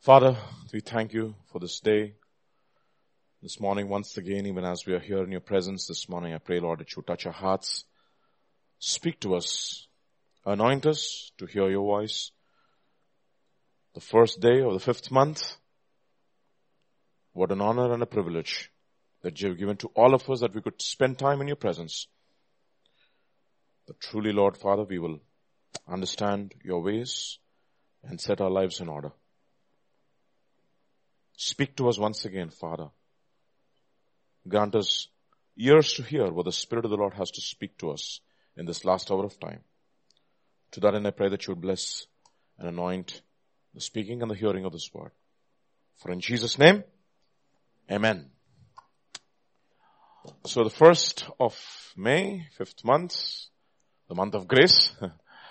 Father, we thank you for this day. This morning, once again, even as we are here in your presence this morning, I pray, Lord, that you touch our hearts. Speak to us. Anoint us to hear your voice. The first day of the fifth month. What an honor and a privilege that you have given to all of us that we could spend time in your presence. But truly, Lord Father, we will understand your ways and set our lives in order. Speak to us once again, Father. Grant us ears to hear what the Spirit of the Lord has to speak to us in this last hour of time. To that end, I pray that you would bless and anoint the speaking and the hearing of this word. For in Jesus' name, Amen. So the first of May, fifth month, the month of grace.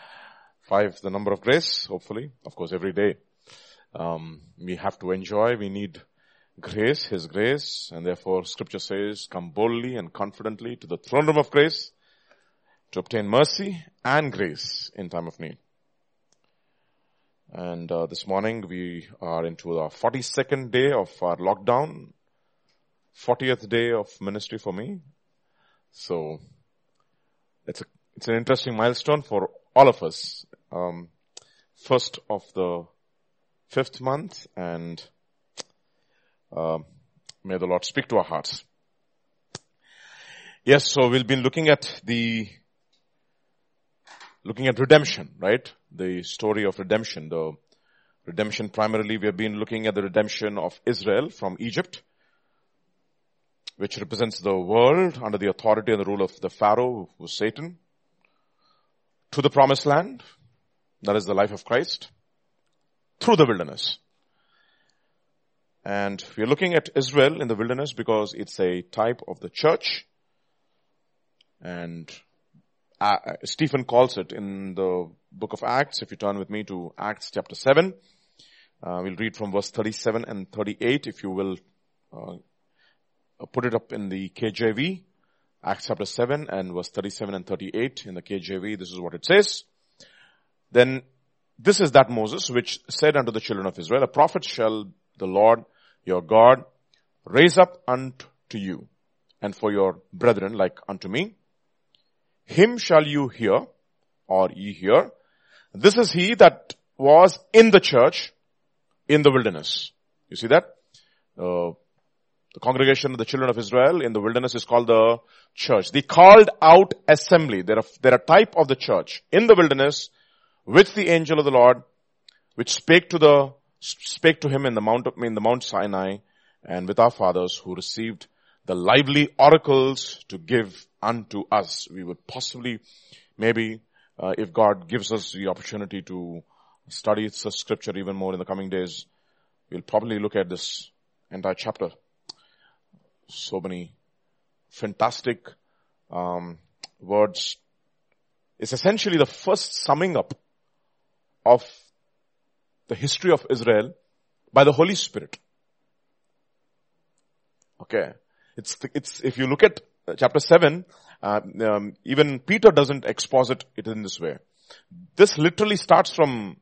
Five, the number of grace, hopefully. Of course, every day. Um, we have to enjoy, we need grace, His grace, and therefore scripture says, come boldly and confidently to the throne room of grace to obtain mercy and grace in time of need. And uh, this morning we are into our 42nd day of our lockdown, 40th day of ministry for me. So it's a, it's an interesting milestone for all of us. Um, first of the fifth month and uh, may the Lord speak to our hearts. Yes, so we'll be looking at the looking at redemption, right? The story of redemption, the redemption primarily we have been looking at the redemption of Israel from Egypt, which represents the world under the authority and the rule of the Pharaoh who was Satan, to the promised land, that is the life of Christ, through the wilderness. And we're looking at Israel in the wilderness because it's a type of the church. And uh, Stephen calls it in the book of Acts. If you turn with me to Acts chapter 7, uh, we'll read from verse 37 and 38 if you will uh, put it up in the KJV. Acts chapter 7 and verse 37 and 38 in the KJV. This is what it says. Then this is that Moses which said unto the children of Israel, a prophet shall the Lord your God raise up unto you and for your brethren like unto me. Him shall you hear or ye hear. This is he that was in the church in the wilderness. You see that? Uh, the congregation of the children of Israel in the wilderness is called the church. The called out assembly. They're a, they're a type of the church in the wilderness with the angel of the Lord, which spake to the, spake to him in the mount of, in the Mount Sinai and with our fathers who received the lively oracles to give unto us. We would possibly, maybe, uh, if God gives us the opportunity to study scripture even more in the coming days, we'll probably look at this entire chapter. So many fantastic um, words. It's essentially the first summing up of the history of Israel by the Holy Spirit. Okay. It's, it's, if you look at chapter 7, uh, um, even Peter doesn't exposit it in this way. This literally starts from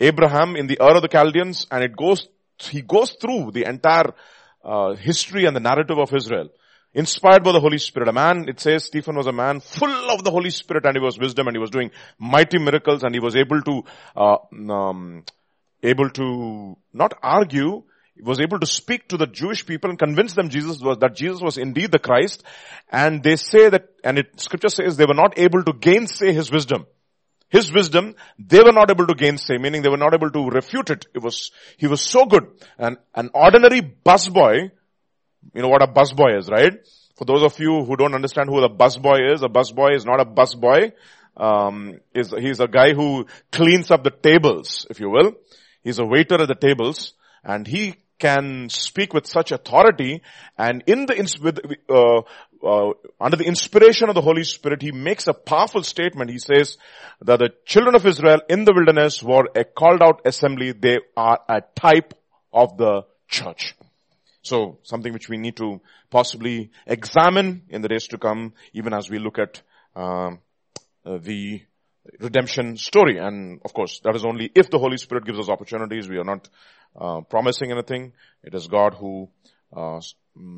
Abraham in the Ur of the Chaldeans and it goes, he goes through the entire uh, history and the narrative of Israel. Inspired by the Holy Spirit. A man, it says Stephen was a man full of the Holy Spirit and he was wisdom and he was doing mighty miracles and he was able to, uh, um, able to not argue, he was able to speak to the Jewish people and convince them Jesus was, that Jesus was indeed the Christ. And they say that, and it, scripture says they were not able to gainsay his wisdom. His wisdom, they were not able to gainsay, meaning they were not able to refute it. It was, he was so good. And an ordinary busboy you know what a busboy is, right? For those of you who don't understand who the busboy is, a busboy is not a busboy. Um, is he's a guy who cleans up the tables, if you will. He's a waiter at the tables, and he can speak with such authority. And in the with, uh, uh, under the inspiration of the Holy Spirit, he makes a powerful statement. He says that the children of Israel in the wilderness were a called out assembly. They are a type of the church. So something which we need to possibly examine in the days to come, even as we look at um, uh, the redemption story. And of course, that is only if the Holy Spirit gives us opportunities. We are not uh, promising anything. It is God who uh,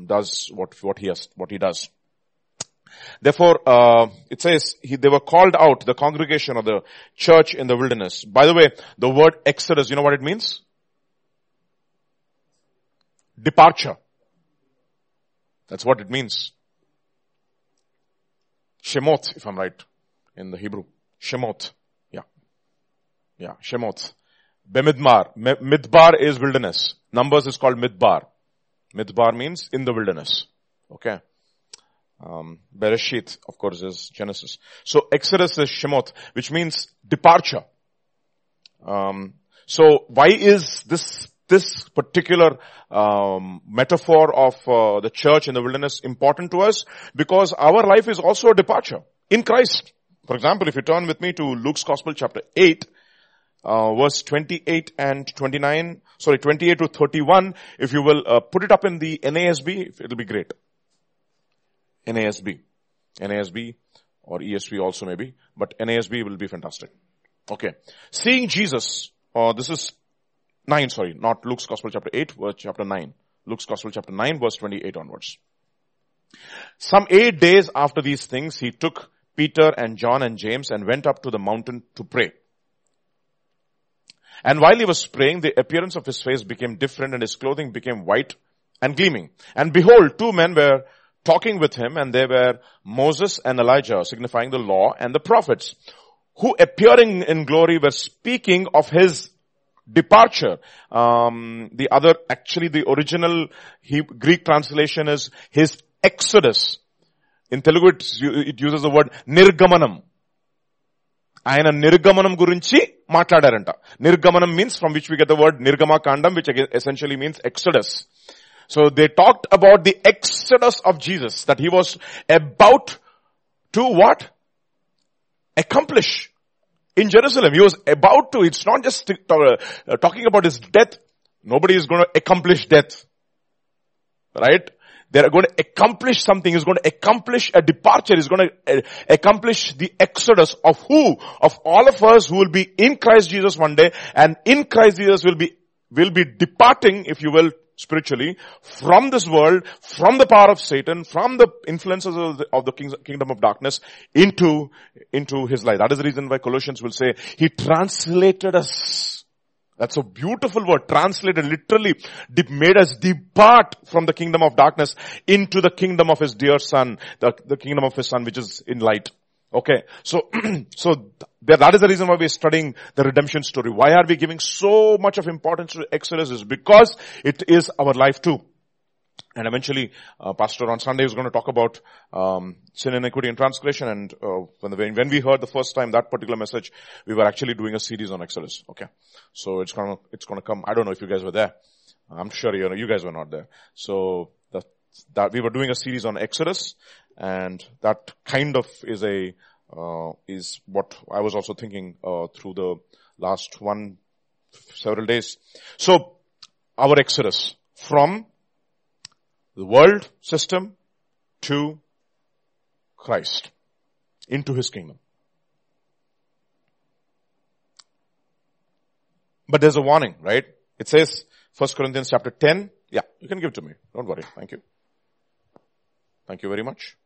does what what he has what he does. Therefore, uh, it says he, they were called out, the congregation or the church in the wilderness. By the way, the word Exodus, you know what it means? Departure. That's what it means. Shemoth, if I'm right, in the Hebrew. Shemoth. Yeah. Yeah, Shemoth. Bemidbar. Midbar is wilderness. Numbers is called Midbar. Midbar means in the wilderness. Okay. Um, Bereshit, of course, is Genesis. So Exodus is Shemoth, which means departure. Um, so why is this this particular um, metaphor of uh, the church in the wilderness important to us? Because our life is also a departure in Christ. For example, if you turn with me to Luke's Gospel, chapter eight, uh, verse 28 and 29, sorry, 28 to 31. If you will uh, put it up in the NASB, it'll be great. NASB. NASB or ESV also maybe, but NASB will be fantastic. Okay. Seeing Jesus, uh, this is 9, sorry, not Luke's Gospel chapter 8, verse chapter 9. Luke's Gospel chapter 9, verse 28 onwards. Some eight days after these things, he took Peter and John and James and went up to the mountain to pray. And while he was praying, the appearance of his face became different and his clothing became white and gleaming. And behold, two men were talking with him and they were Moses and Elijah, signifying the law and the prophets, who appearing in glory were speaking of his departure. Um, the other, actually the original Greek translation is his exodus. In Telugu it, uses the word nirgamanam. ఆయన నిర్గమనం గురించి మాట్లాడారంట నిర్గమనం means from which we get the word నిర్గమ కాండం which essentially means exodus so they talked about the exodus of Jesus that he was about to what? Accomplish in Jerusalem. He was about to, it's not just uh, talking about his death. Nobody is going to accomplish death. Right? They're going to accomplish something. He's going to accomplish a departure. He's going to uh, accomplish the exodus of who? Of all of us who will be in Christ Jesus one day and in Christ Jesus will be, will be departing, if you will, spiritually from this world, from the power of Satan, from the influences of the, of the kingdom of darkness into, into his light. That is the reason why Colossians will say, he translated us. That's a beautiful word, translated literally, made us depart from the kingdom of darkness into the kingdom of his dear son, the, the kingdom of his son which is in light. Okay. So, so that is the reason why we're studying the redemption story. Why are we giving so much of importance to Exodus? Is because it is our life too. And eventually, uh, Pastor on Sunday is going to talk about um, sin, iniquity, and transgression. And uh, when, the, when we heard the first time that particular message, we were actually doing a series on Exodus. Okay, so it's gonna it's gonna come. I don't know if you guys were there. I'm sure you know you guys were not there. So that we were doing a series on Exodus, and that kind of is a uh, is what I was also thinking uh, through the last one several days. So our exodus from the world system to Christ into his kingdom. But there's a warning, right? It says, 1 Corinthians chapter 10. Yeah, you can give it to me. Don't worry. Thank you. Thank you very much.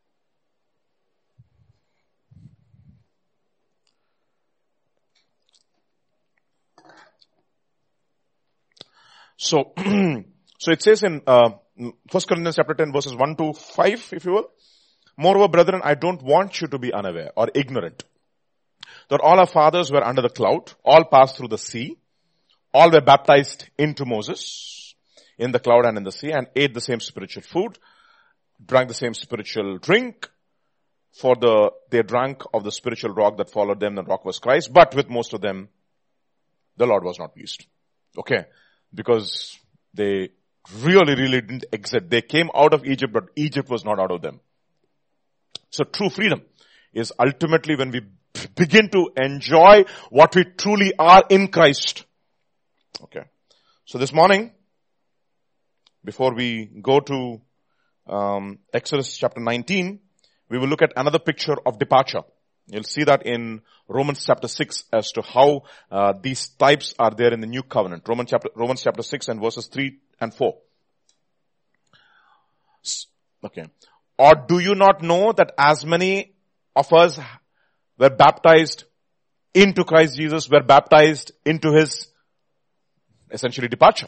So, so it says in, uh, 1 Corinthians chapter 10 verses 1 to 5, if you will. Moreover, brethren, I don't want you to be unaware or ignorant that all our fathers were under the cloud, all passed through the sea, all were baptized into Moses in the cloud and in the sea and ate the same spiritual food, drank the same spiritual drink, for the, they drank of the spiritual rock that followed them, the rock was Christ, but with most of them, the Lord was not pleased. Okay because they really, really didn't exit. They came out of Egypt, but Egypt was not out of them. So true freedom is ultimately when we begin to enjoy what we truly are in Christ. Okay. So this morning, before we go to um, Exodus chapter 19, we will look at another picture of departure. You'll see that in Romans chapter 6 as to how uh, these types are there in the new covenant. Romans chapter, Romans chapter 6 and verses 3 and 4. Okay. Or do you not know that as many of us were baptized into Christ Jesus, were baptized into his essentially departure?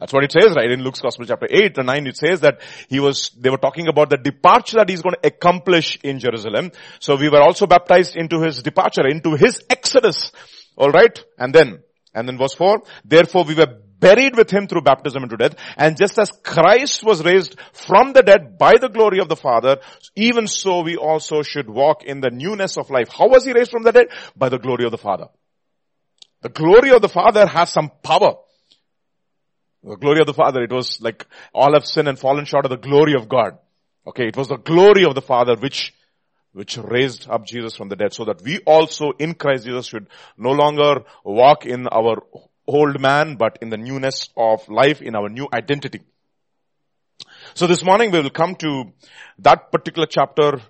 That's what it says, right? In Luke's Gospel chapter 8 and 9, it says that he was, they were talking about the departure that he's going to accomplish in Jerusalem. So we were also baptized into his departure, into his exodus. Alright? And then, and then verse 4, therefore we were buried with him through baptism into death. And just as Christ was raised from the dead by the glory of the Father, even so we also should walk in the newness of life. How was he raised from the dead? By the glory of the Father. The glory of the Father has some power. The glory of the Father, it was like all have sinned and fallen short of the glory of God. Okay, it was the glory of the Father which, which raised up Jesus from the dead so that we also in Christ Jesus should no longer walk in our old man, but in the newness of life, in our new identity. So this morning we will come to that particular chapter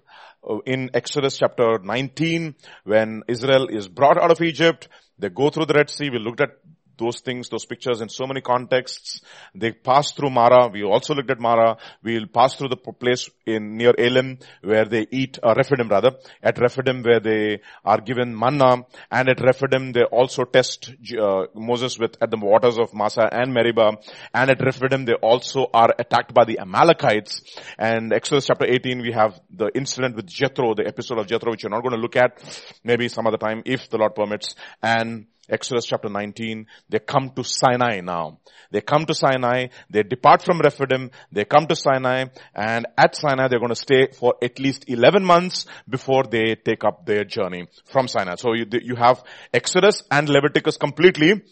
uh, in Exodus chapter 19 when Israel is brought out of Egypt. They go through the Red Sea. We looked at those things, those pictures in so many contexts. They pass through Mara. We also looked at Mara. We'll pass through the place in near Elim where they eat, uh, Rephidim rather, at Rephidim where they are given manna and at Rephidim they also test uh, Moses with at the waters of Massah and Meribah and at Rephidim they also are attacked by the Amalekites and Exodus chapter 18 we have the incident with Jethro, the episode of Jethro which you're not going to look at maybe some other time if the Lord permits and Exodus chapter 19, they come to Sinai now. They come to Sinai, they depart from Rephidim, they come to Sinai, and at Sinai they're going to stay for at least 11 months before they take up their journey from Sinai. So you, you have Exodus and Leviticus completely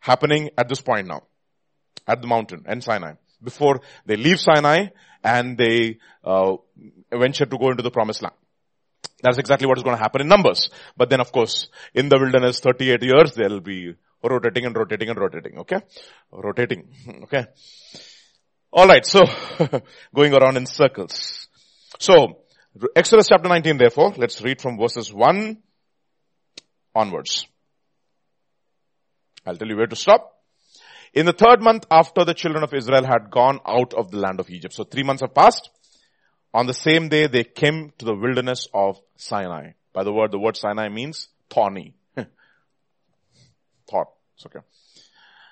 happening at this point now. At the mountain and Sinai. Before they leave Sinai and they uh, venture to go into the promised land. That's exactly what is going to happen in numbers. But then of course, in the wilderness, 38 years, they'll be rotating and rotating and rotating, okay? Rotating, okay? Alright, so, going around in circles. So, Exodus chapter 19 therefore, let's read from verses 1 onwards. I'll tell you where to stop. In the third month after the children of Israel had gone out of the land of Egypt. So three months have passed. On the same day, they came to the wilderness of Sinai. By the word, the word Sinai means thorny. Thought. It's okay.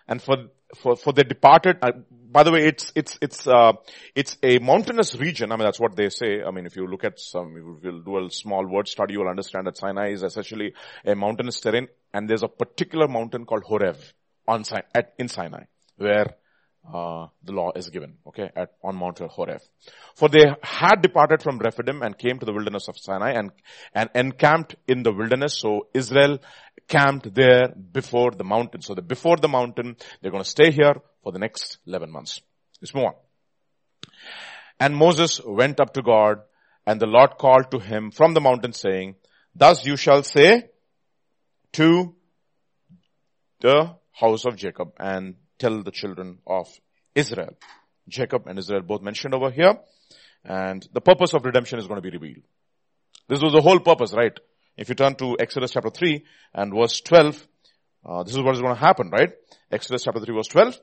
And for, for, for the departed, uh, by the way, it's, it's, it's, uh, it's a mountainous region. I mean, that's what they say. I mean, if you look at some, we'll do a small word study, you will understand that Sinai is essentially a mountainous terrain and there's a particular mountain called Horeb on, at, in Sinai where uh, the law is given, okay, at, on Mount Horeb. For they had departed from Rephidim and came to the wilderness of Sinai and, and encamped in the wilderness. So Israel camped there before the mountain. So the, before the mountain, they're going to stay here for the next 11 months. Let's move on. And Moses went up to God and the Lord called to him from the mountain saying, thus you shall say to the house of Jacob and tell the children of Israel. Jacob and Israel both mentioned over here. And the purpose of redemption is going to be revealed. This was the whole purpose, right? If you turn to Exodus chapter 3 and verse 12, uh, this is what is going to happen, right? Exodus chapter 3 verse 12.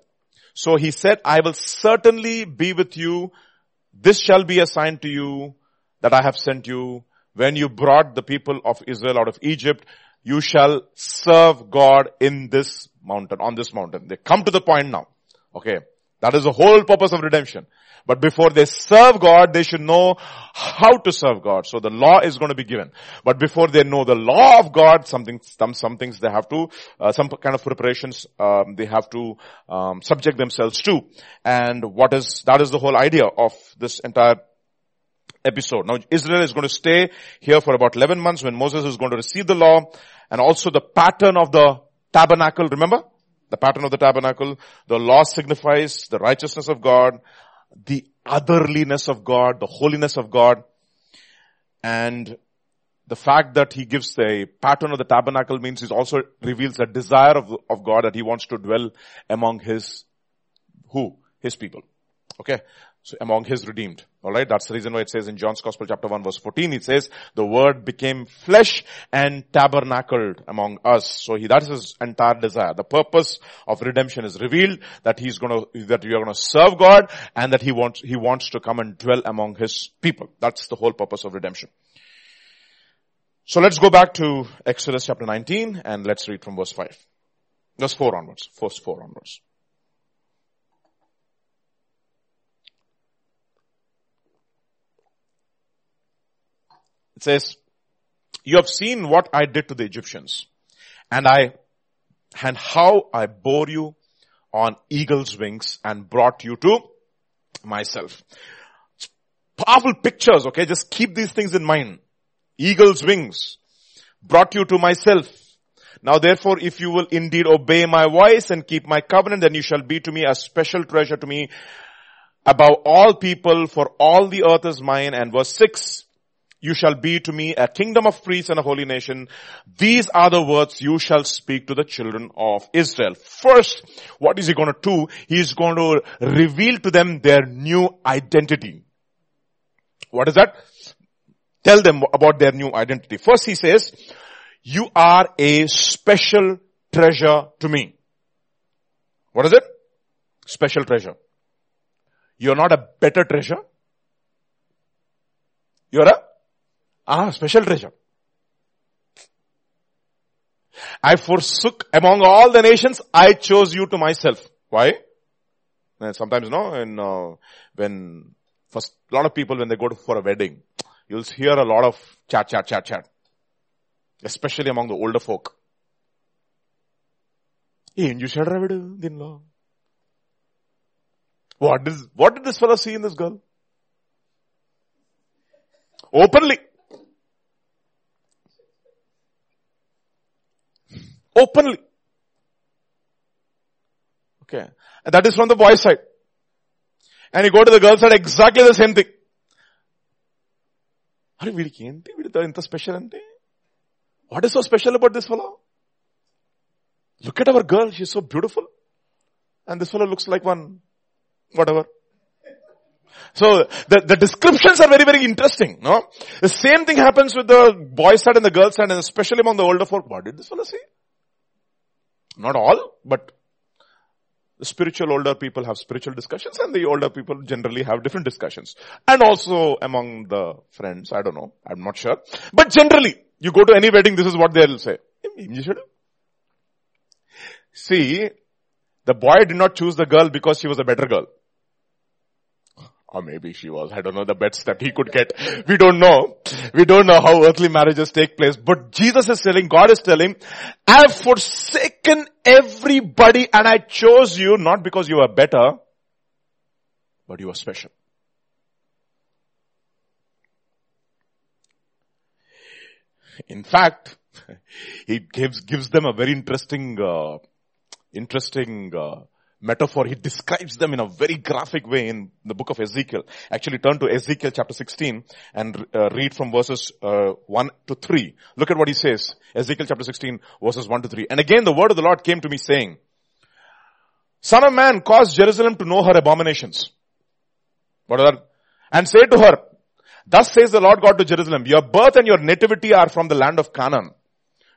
So he said, I will certainly be with you. This shall be a sign to you that I have sent you. When you brought the people of Israel out of Egypt, you shall serve God in this mountain, on this mountain. They come to the point now. Okay. That is the whole purpose of redemption. But before they serve God, they should know how to serve God. So the law is going to be given. But before they know the law of God, something, some, some things they have to, uh, some kind of preparations, um, they have to, um, subject themselves to. And what is, that is the whole idea of this entire episode. Now Israel is going to stay here for about 11 months when Moses is going to receive the law and also the pattern of the tabernacle, remember? The pattern of the tabernacle. The law signifies the righteousness of God, the otherliness of God, the holiness of God, and the fact that he gives the pattern of the tabernacle means he also reveals a desire of, of God that he wants to dwell among his, who? His people. Okay. So among his redeemed. Alright. That's the reason why it says in John's Gospel chapter 1 verse 14, it says, the word became flesh and tabernacled among us. So he, that is his entire desire. The purpose of redemption is revealed that he's gonna, that we are gonna serve God and that he wants, he wants to come and dwell among his people. That's the whole purpose of redemption. So let's go back to Exodus chapter 19 and let's read from verse 5. Verse 4 onwards. Verse 4 onwards. It says, you have seen what I did to the Egyptians and I, and how I bore you on eagle's wings and brought you to myself. Powerful pictures, okay? Just keep these things in mind. Eagle's wings brought you to myself. Now therefore, if you will indeed obey my voice and keep my covenant, then you shall be to me a special treasure to me above all people, for all the earth is mine. And verse 6, you shall be to me a kingdom of priests and a holy nation. These are the words you shall speak to the children of Israel. First, what is he going to do? He is going to reveal to them their new identity. What is that? Tell them about their new identity. First he says, you are a special treasure to me. What is it? Special treasure. You're not a better treasure. You're a Ah, special treasure. I forsook among all the nations, I chose you to myself. Why? And sometimes, no, and uh, when first, a lot of people when they go to, for a wedding, you'll hear a lot of chat, chat, chat, chat. Especially among the older folk. ఏం చూశాడు రావిడు దీనిలో What is what did this fellow see in this girl? Openly. Openly. Okay. And that is from the boy's side. And you go to the girl side, exactly the same thing. అరే వీడికి ఏంటి వీడితో ఎంత special అంటే what is so special about this fellow look at our girl she so beautiful and this fellow looks like one what ever So the, the descriptions are very, very interesting, no? The same thing happens with the boy side and the girl side and especially among the older folk. What did this fellow say? Not all, but spiritual older people have spiritual discussions and the older people generally have different discussions. And also among the friends, I don't know, I'm not sure. But generally, you go to any wedding, this is what they'll say. See, the boy did not choose the girl because she was a better girl. Or maybe she was. I don't know the bets that he could get. We don't know. We don't know how earthly marriages take place. But Jesus is telling, God is telling, I have forsaken everybody and I chose you not because you are better, but you are special. In fact, he gives, gives them a very interesting, uh, interesting, uh, metaphor. He describes them in a very graphic way in the book of Ezekiel. Actually turn to Ezekiel chapter 16 and uh, read from verses uh, 1 to 3. Look at what he says. Ezekiel chapter 16 verses 1 to 3. And again the word of the Lord came to me saying, Son of man, cause Jerusalem to know her abominations. What are that? And say to her, Thus says the Lord God to Jerusalem, your birth and your nativity are from the land of Canaan.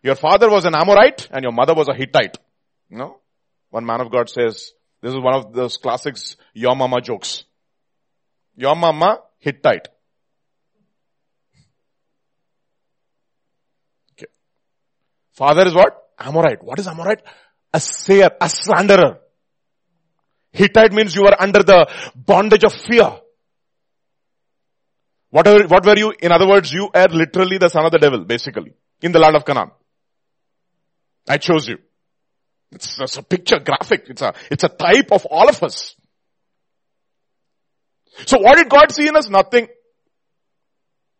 Your father was an Amorite and your mother was a Hittite. You know? One man of God says, this is one of those classics, your mama jokes. Your mama, Hittite. Okay. Father is what? Amorite. What is Amorite? A sayer, a slanderer. Hittite means you are under the bondage of fear. Whatever, what were you? In other words, you are literally the son of the devil, basically, in the land of Canaan. I chose you. It's, it's a picture graphic. It's a, it's a type of all of us. So what did God see in us? Nothing.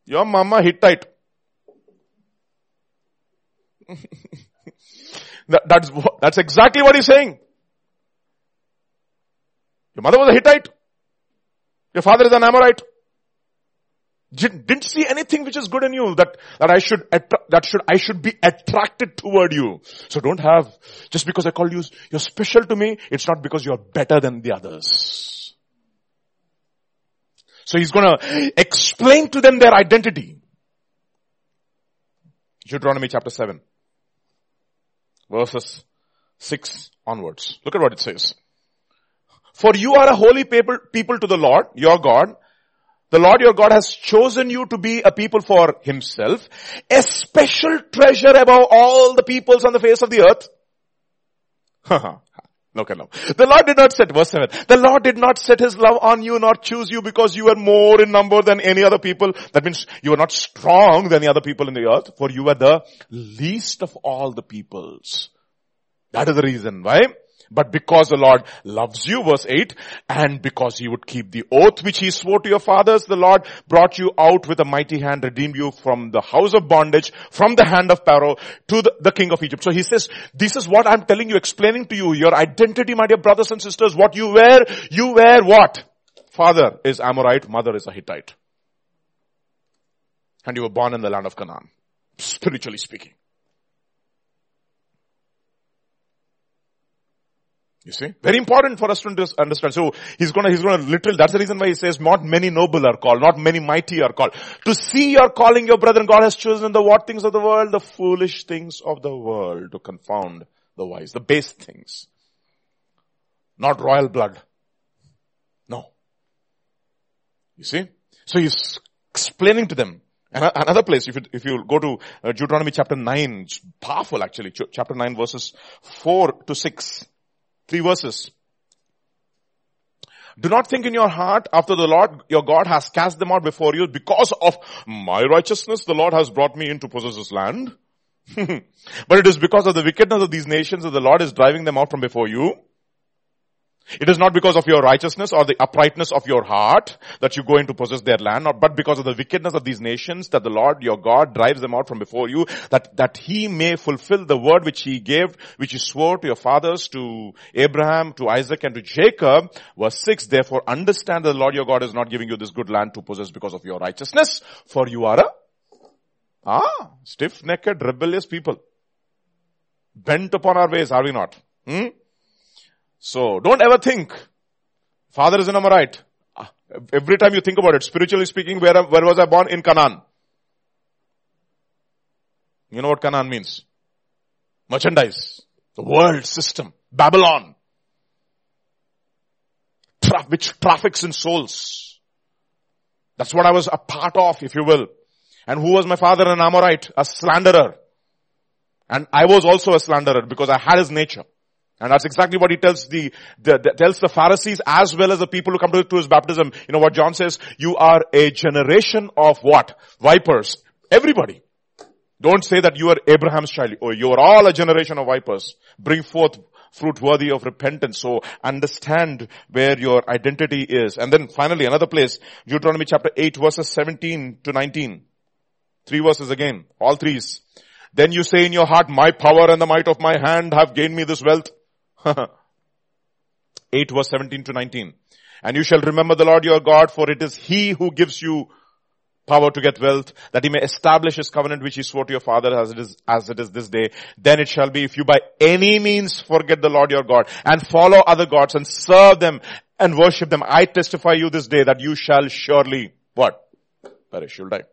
Your mama Hittite. that, that's, that's exactly what he's saying. Your mother was a Hittite. Your father is an Amorite. Didn't see anything which is good in you that, that I should, that should, I should be attracted toward you. So don't have, just because I call you, you're special to me, it's not because you're better than the others. So he's gonna explain to them their identity. Deuteronomy chapter 7. Verses 6 onwards. Look at what it says. For you are a holy people, people to the Lord, your God. The Lord your God has chosen you to be a people for himself, a special treasure above all the peoples on the face of the earth. No, no. The Lord did not set, verse 7, the Lord did not set his love on you nor choose you because you were more in number than any other people. That means you are not strong than the other people in the earth, for you are the least of all the peoples. That is the reason why but because the Lord loves you, verse 8, and because he would keep the oath which he swore to your fathers, the Lord brought you out with a mighty hand, redeemed you from the house of bondage, from the hand of Pharaoh to the, the king of Egypt. So he says, this is what I'm telling you, explaining to you, your identity, my dear brothers and sisters, what you wear, you wear what? Father is Amorite, mother is a Hittite. And you were born in the land of Canaan, spiritually speaking. You see? Very important for us to understand. So he's gonna, he's gonna literally, that's the reason why he says not many noble are called, not many mighty are called. To see your calling your brethren, God has chosen the what things of the world, the foolish things of the world to confound the wise, the base things. Not royal blood. No. You see? So he's explaining to them. Another place, if you, if you go to uh, Deuteronomy chapter 9, it's powerful actually, chapter 9 verses 4 to 6. Three verses. Do not think in your heart after the Lord your God has cast them out before you because of my righteousness the Lord has brought me in to possess this land. but it is because of the wickedness of these nations that the Lord is driving them out from before you. It is not because of your righteousness or the uprightness of your heart that you go in to possess their land, but because of the wickedness of these nations that the Lord your God drives them out from before you, that, that he may fulfill the word which he gave, which he swore to your fathers, to Abraham, to Isaac, and to Jacob. Verse 6, therefore understand that the Lord your God is not giving you this good land to possess because of your righteousness, for you are a, ah, stiff-necked, rebellious people. Bent upon our ways, are we not? Hmm? So don't ever think, father is an Amorite. Ah, every time you think about it, spiritually speaking, where, where was I born? In Canaan. You know what Canaan means? Merchandise. The world system. Babylon. Tra- which traffics in souls. That's what I was a part of, if you will. And who was my father? An Amorite, a slanderer. And I was also a slanderer because I had his nature. And that's exactly what he tells the, the, the, tells the Pharisees as well as the people who come to, to his baptism. You know what John says? You are a generation of what? Vipers. Everybody. Don't say that you are Abraham's child or you are all a generation of vipers. Bring forth fruit worthy of repentance. So understand where your identity is. And then finally another place, Deuteronomy chapter 8 verses 17 to 19. Three verses again. All threes. Then you say in your heart, my power and the might of my hand have gained me this wealth. 8 verse 17 to 19. And you shall remember the Lord your God, for it is He who gives you power to get wealth, that He may establish His covenant which He swore to your father as it is, as it is this day. Then it shall be if you by any means forget the Lord your God and follow other gods and serve them and worship them, I testify you this day that you shall surely, what? Perish, you'll die.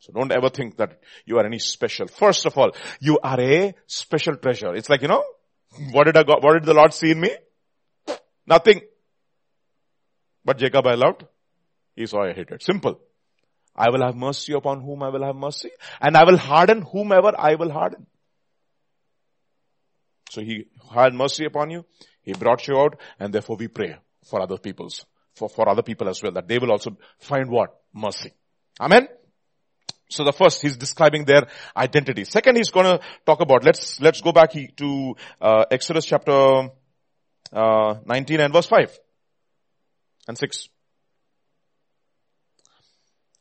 So don't ever think that you are any special. First of all, you are a special treasure. It's like, you know, what did I go, what did the Lord see in me? Nothing. But Jacob I loved. Esau I hated. Simple. I will have mercy upon whom I will have mercy and I will harden whomever I will harden. So he had mercy upon you. He brought you out and therefore we pray for other people's, for, for other people as well that they will also find what? Mercy. Amen. So the first, he's describing their identity. Second, he's going to talk about, let's, let's go back to, uh, Exodus chapter, uh, 19 and verse 5 and 6.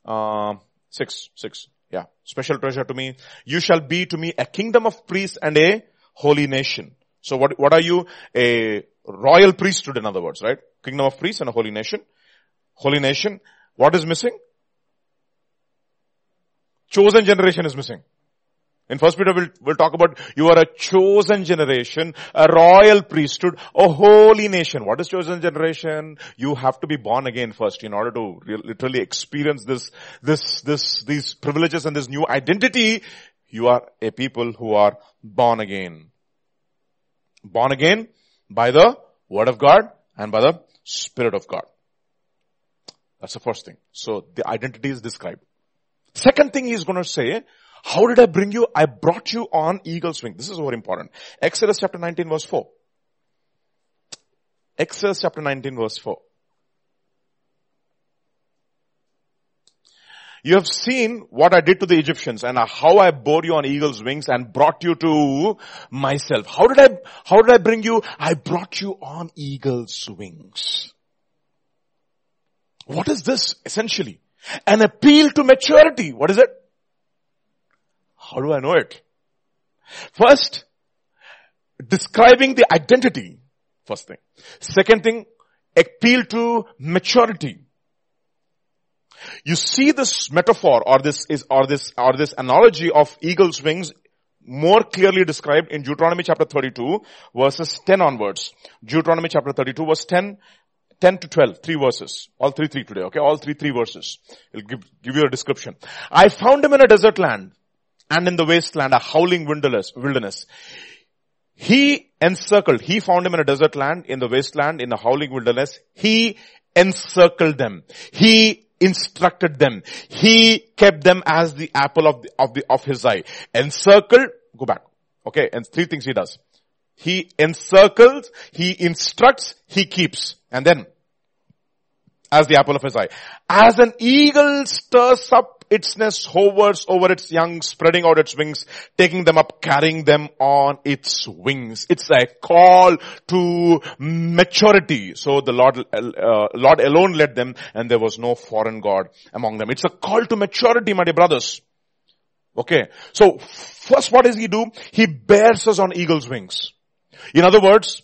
Uh, 6, 6. Yeah. Special treasure to me. You shall be to me a kingdom of priests and a holy nation. So what, what are you? A royal priesthood in other words, right? Kingdom of priests and a holy nation. Holy nation. What is missing? Chosen generation is missing. In First Peter, we'll, we'll talk about you are a chosen generation, a royal priesthood, a holy nation. What is chosen generation? You have to be born again first in order to re- literally experience this, this, this, these privileges and this new identity. You are a people who are born again. Born again by the word of God and by the spirit of God. That's the first thing. So the identity is described. Second thing he's going to say, how did I bring you? I brought you on eagle's wing. This is very important. Exodus chapter 19 verse 4. Exodus chapter 19 verse 4. You have seen what I did to the Egyptians and how I bore you on eagle's wings and brought you to myself. How did I, how did I bring you? I brought you on eagle's wings. What is this essentially? An appeal to maturity. What is it? How do I know it? First, describing the identity. First thing. Second thing, appeal to maturity. You see this metaphor or this is, or this, or this analogy of eagle's wings more clearly described in Deuteronomy chapter 32 verses 10 onwards. Deuteronomy chapter 32 verse 10, 10 to 12, three verses. All three, three today, okay? All three, three verses. I'll give, give you a description. I found him in a desert land and in the wasteland, a howling wilderness, wilderness. He encircled, he found him in a desert land, in the wasteland, in a howling wilderness. He encircled them. He instructed them. He kept them as the apple of the, of the, of his eye. Encircled, go back. Okay, and three things he does. He encircles, he instructs, he keeps. And then, as the apple of his eye. As an eagle stirs up its nest hovers over its young, spreading out its wings, taking them up, carrying them on its wings. It's a call to maturity. So the Lord, uh, Lord alone led them and there was no foreign God among them. It's a call to maturity, my dear brothers. Okay. So first what does he do? He bears us on eagle's wings. In other words,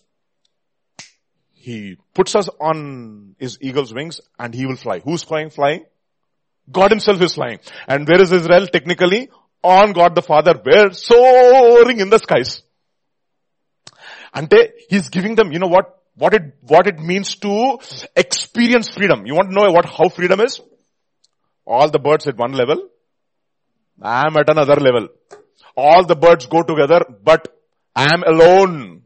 he puts us on his eagle's wings and he will fly. Who's flying? Flying? God himself is flying. And where is Israel technically? On God the Father, where soaring in the skies. Ante, he's giving them, you know what, what it, what it means to experience freedom. You want to know what, how freedom is? All the birds at one level. I am at another level. All the birds go together, but I am alone.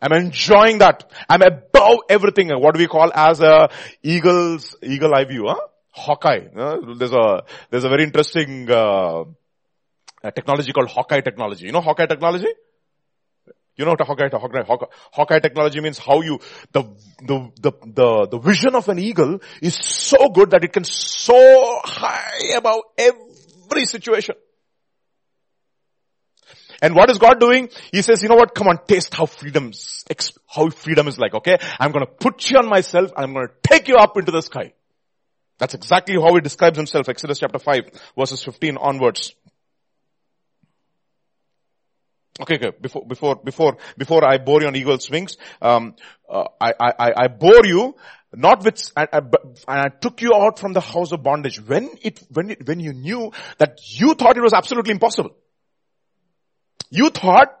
I'm enjoying that. I'm above everything. What we call as a eagle's, eagle eye view, huh? Hawkeye. Uh, there's a, there's a very interesting, uh, technology called Hawkeye technology. You know Hawkeye technology? You know what Hawkeye, Hawkeye, Hawkeye, Hawkeye technology means how you, the, the, the, the, the vision of an eagle is so good that it can soar high above every situation. And what is God doing? He says, you know what? Come on, taste how freedom's, how freedom is like, okay? I'm gonna put you on myself and I'm gonna take you up into the sky. That's exactly how he describes himself, Exodus chapter 5 verses 15 onwards. Okay, okay. Before, before, before, before I bore you on eagle's wings, um, uh, I, I, I bore you not with, I, I, and I took you out from the house of bondage when it, when it, when you knew that you thought it was absolutely impossible. You thought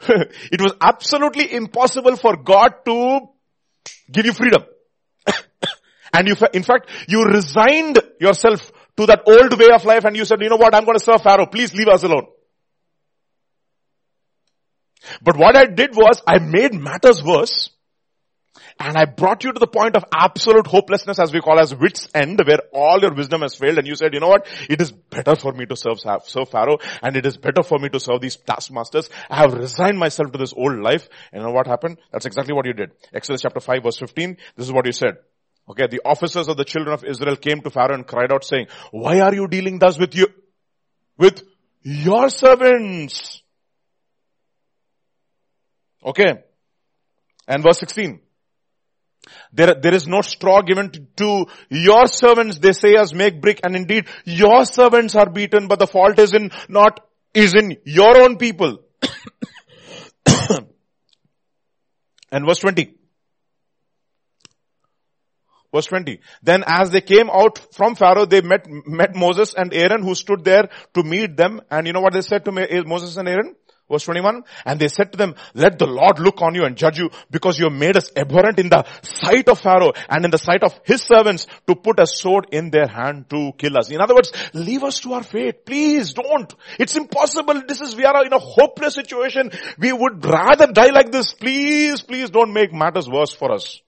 it was absolutely impossible for God to give you freedom. And you, in fact, you resigned yourself to that old way of life and you said, you know what, I'm going to serve Pharaoh. Please leave us alone. But what I did was I made matters worse and I brought you to the point of absolute hopelessness as we call as wit's end where all your wisdom has failed and you said, you know what, it is better for me to serve, serve Pharaoh and it is better for me to serve these taskmasters. I have resigned myself to this old life and you know what happened? That's exactly what you did. Exodus chapter 5 verse 15, this is what you said. Okay, the officers of the children of Israel came to Pharaoh and cried out saying, why are you dealing thus with you, with your servants? Okay. And verse 16. There, there is no straw given to, to, your servants, they say us make brick, and indeed your servants are beaten, but the fault is in not, is in your own people. and verse 20. Verse 20. Then as they came out from Pharaoh, they met, met Moses and Aaron who stood there to meet them. And you know what they said to Moses and Aaron? Verse 21. And they said to them, let the Lord look on you and judge you because you have made us abhorrent in the sight of Pharaoh and in the sight of his servants to put a sword in their hand to kill us. In other words, leave us to our fate. Please don't. It's impossible. This is, we are in a hopeless situation. We would rather die like this. Please, please don't make matters worse for us.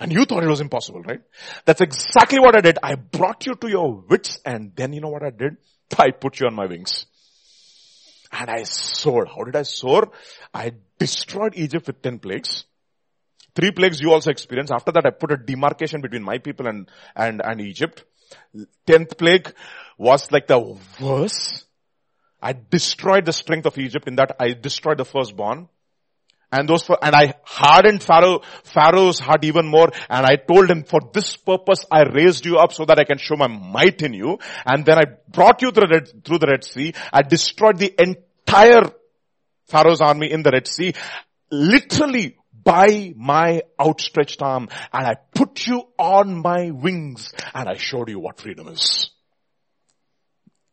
And you thought it was impossible, right? That's exactly what I did. I brought you to your wits and then you know what I did? I put you on my wings. And I soared. How did I soar? I destroyed Egypt with 10 plagues. Three plagues you also experienced. After that I put a demarcation between my people and, and, and Egypt. Tenth plague was like the worst. I destroyed the strength of Egypt in that I destroyed the firstborn. And those, and I hardened Pharaoh, Pharaoh's heart even more. And I told him, for this purpose, I raised you up so that I can show my might in you. And then I brought you through the Red, through the Red Sea. I destroyed the entire Pharaoh's army in the Red Sea. Literally by my outstretched arm. And I put you on my wings. And I showed you what freedom is.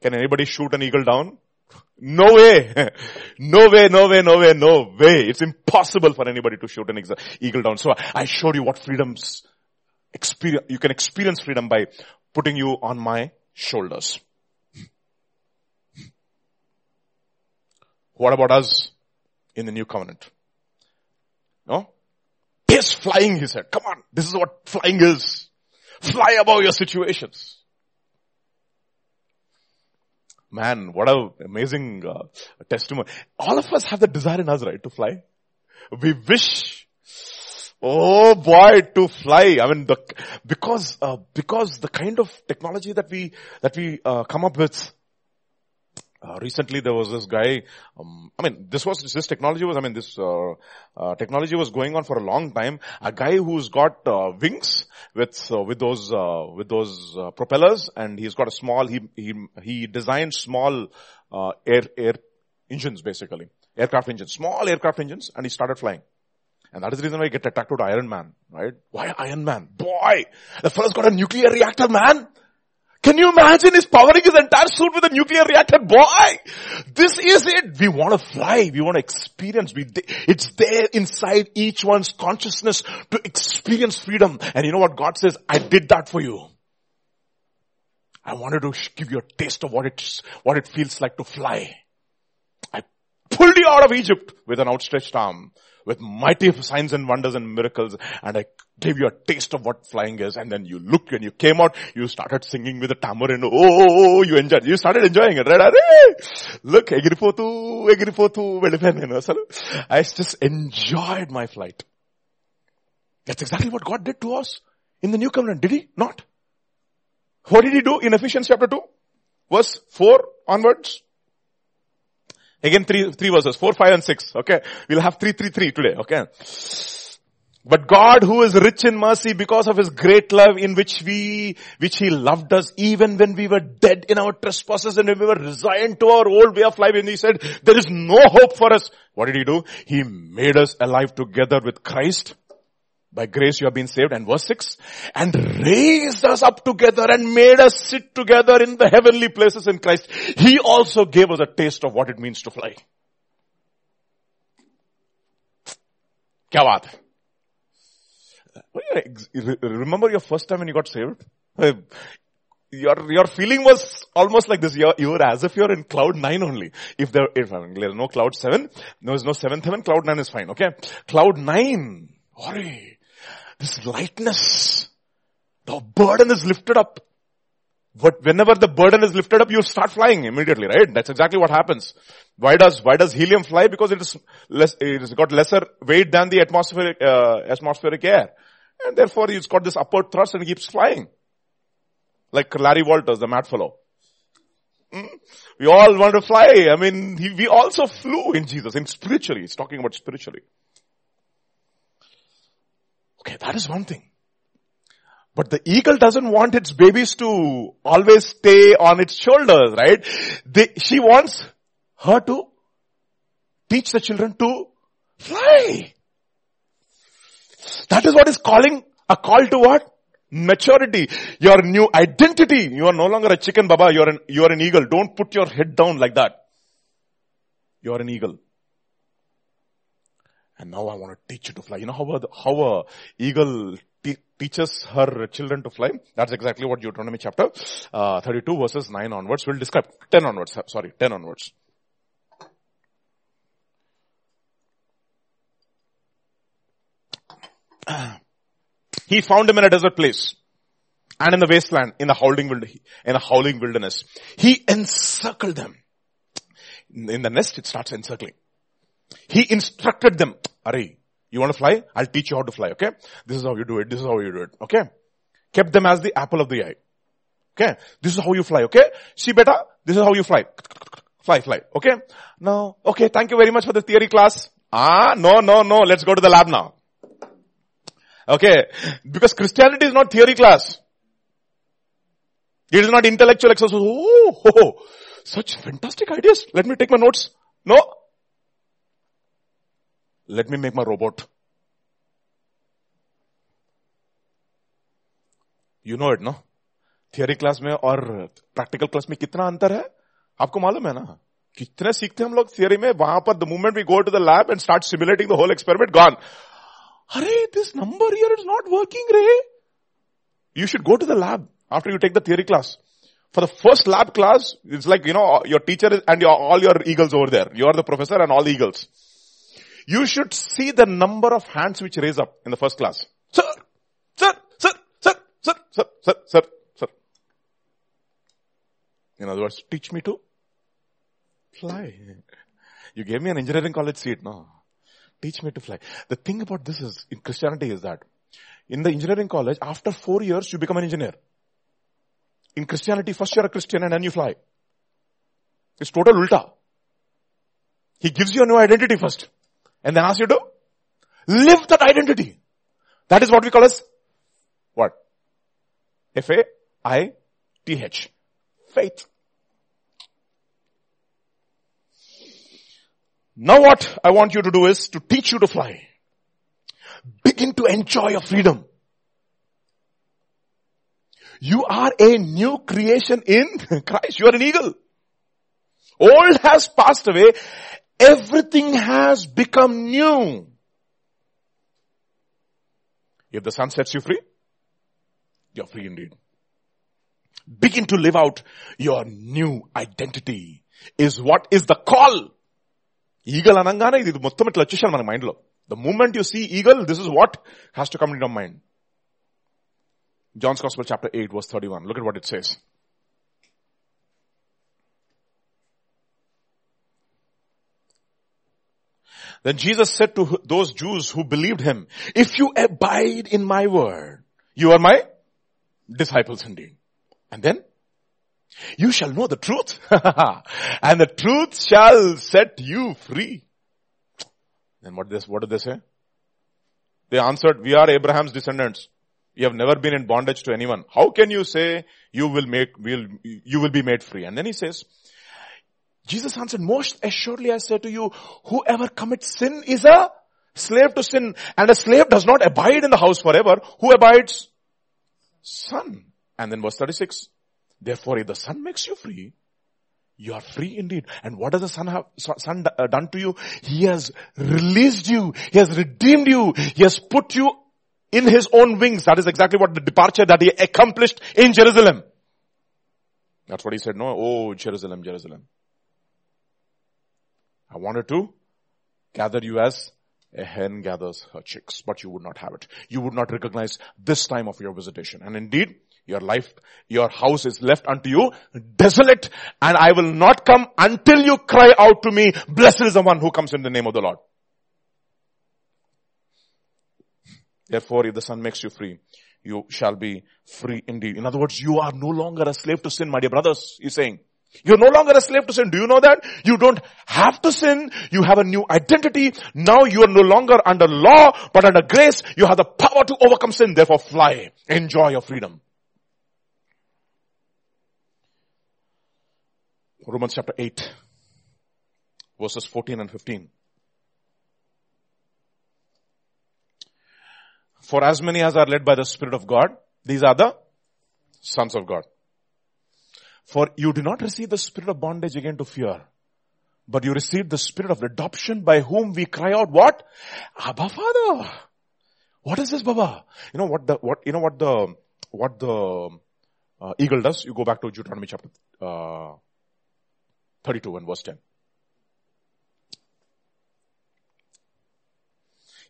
Can anybody shoot an eagle down? No way. No way, no way, no way, no way. It's impossible for anybody to shoot an eagle down. So I showed you what freedoms experience, you can experience freedom by putting you on my shoulders. What about us in the new covenant? No? Yes, flying, he said. Come on. This is what flying is. Fly above your situations. Man, what a amazing uh, testimony. All of us have the desire in us, right, to fly. We wish, oh boy, to fly. I mean, the, because, uh, because the kind of technology that we, that we uh, come up with, uh, recently there was this guy, um, I mean, this was, this technology was, I mean, this, uh, uh, technology was going on for a long time. A guy who's got, uh, wings with, uh, with those, uh, with those, propellers and he's got a small, he, he, he designed small, air, air engines basically. Aircraft engines, small aircraft engines and he started flying. And that is the reason why I get attracted to Iron Man, right? Why Iron Man? Boy! The fellow's got a nuclear reactor, man! Can you imagine his powering his entire suit with a nuclear reactor? Boy, this is it. We want to fly. We want to experience. We, it's there inside each one's consciousness to experience freedom. And you know what God says? I did that for you. I wanted to give you a taste of what it's, what it feels like to fly. I pulled you out of Egypt with an outstretched arm with mighty signs and wonders and miracles and I gave you a taste of what flying is and then you looked and you came out, you started singing with the tamarind, oh, oh, oh you enjoyed, you started enjoying it, right? Array! Look, egripotu, egripotu, velipenu, asalu. I just enjoyed my flight. That's exactly what God did to us in the new covenant, did he? Not. What did he do in Ephesians chapter 2? Verse 4 onwards. Again, three, three verses, 4, 5 and 6, okay? We'll have 3, 3, 3 today, okay? But God who is rich in mercy because of his great love in which we, which he loved us even when we were dead in our trespasses and when we were resigned to our old way of life and he said, there is no hope for us. What did he do? He made us alive together with Christ by grace you have been saved. And verse 6, and raised us up together and made us sit together in the heavenly places in Christ. He also gave us a taste of what it means to fly. क्या बात remember your first time when you got saved your your feeling was almost like this. You're, you're as if you're in cloud nine only. If there if there's no cloud seven, there is no seventh heaven, cloud nine is fine. Okay, cloud nine. Hurry this lightness. The burden is lifted up. But whenever the burden is lifted up, you start flying immediately, right? That's exactly what happens. Why does, why does helium fly? Because it is less, it has got lesser weight than the atmospheric, uh, atmospheric air. And therefore it's got this upward thrust and it keeps flying. Like Larry Walters, the mad fellow. Hmm? We all want to fly. I mean, he, we also flew in Jesus, in spiritually. He's talking about spiritually. Okay, that is one thing. But the eagle doesn't want its babies to always stay on its shoulders, right? They, she wants her to teach the children to fly. That is what is calling a call to what? Maturity. Your new identity. You are no longer a chicken baba. You are an, you are an eagle. Don't put your head down like that. You are an eagle. And now I want to teach you to fly. You know how a, how a eagle teaches her children to fly? That's exactly what Deuteronomy chapter uh, 32 verses 9 onwards will describe. 10 onwards, sorry, 10 onwards. he found him in a desert place and in the wasteland, in the howling, in a howling wilderness. He encircled them. In the nest, it starts encircling. He instructed them, Ari, you want to fly? I'll teach you how to fly, okay? This is how you do it. This is how you do it, okay? Kept them as the apple of the eye. Okay? This is how you fly, okay? See beta, this is how you fly. Fly, fly, okay? Now, okay, thank you very much for the theory class. Ah, no, no, no, let's go to the lab now. Okay? Because Christianity is not theory class. It is not intellectual exercise. Oh, oh, oh, such fantastic ideas. Let me take my notes. No. Let me make my robot. You know it, no? Theory class में और practical class में कितना अंतर है आपको मालूम है ना कितने सीखते हम लोग थियोरी में वहाँ पर the moment we go to the lab and start simulating the whole experiment gone Hurry, this number here is not working, Ray. You should go to the lab after you take the theory class. For the first lab class, it's like, you know, your teacher is, and your, all your eagles over there. You are the professor and all the eagles. You should see the number of hands which raise up in the first class. Sir, sir, sir, sir, sir, sir, sir, sir, sir. In other words, teach me to fly. You gave me an engineering college seat, no? Teach me to fly. The thing about this is, in Christianity is that, in the engineering college, after four years, you become an engineer. In Christianity, first you're a Christian and then you fly. It's total ulta. He gives you a new identity first. And then asks you to live that identity. That is what we call as what? F-A-I-T-H. Faith. Now what I want you to do is to teach you to fly. Begin to enjoy your freedom. You are a new creation in Christ. You are an eagle. Old has passed away. Everything has become new. If the sun sets you free, you're free indeed. Begin to live out your new identity is what is the call eagle అనగానే ఇది మొత్తం ఇట్లా వచ్చేసాను మన mind లో the moment you see eagle this is what has to come in your mind John's Gospel chapter 8 verse 31. Look at what it says. Then Jesus said to those Jews who believed him, if you abide in my word, you are my disciples indeed. And then you shall know the truth and the truth shall set you free. And what what did they say? They answered, we are Abraham's descendants. You have never been in bondage to anyone. How can you say you will make, will, you will be made free? And then he says, Jesus answered, most assuredly I say to you, whoever commits sin is a slave to sin and a slave does not abide in the house forever. Who abides? Son. And then verse 36. Therefore, if the Son makes you free, you are free indeed. And what does the Son have, Son uh, done to you? He has released you. He has redeemed you. He has put you in His own wings. That is exactly what the departure that He accomplished in Jerusalem. That's what He said. No, oh, Jerusalem, Jerusalem. I wanted to gather you as a hen gathers her chicks, but you would not have it. You would not recognize this time of your visitation. And indeed, your life, your house is left unto you desolate and I will not come until you cry out to me, blessed is the one who comes in the name of the Lord. Therefore, if the Son makes you free, you shall be free indeed. In other words, you are no longer a slave to sin, my dear brothers, he's saying. You're no longer a slave to sin. Do you know that? You don't have to sin. You have a new identity. Now you are no longer under law, but under grace. You have the power to overcome sin. Therefore fly. Enjoy your freedom. Romans chapter 8, verses 14 and 15. For as many as are led by the Spirit of God, these are the sons of God. For you do not receive the spirit of bondage again to fear, but you receive the spirit of adoption by whom we cry out what? Abba Father. What is this, Baba? You know what the, what, you know what the, what the uh, eagle does? You go back to Deuteronomy chapter, uh, 32 and verse 10.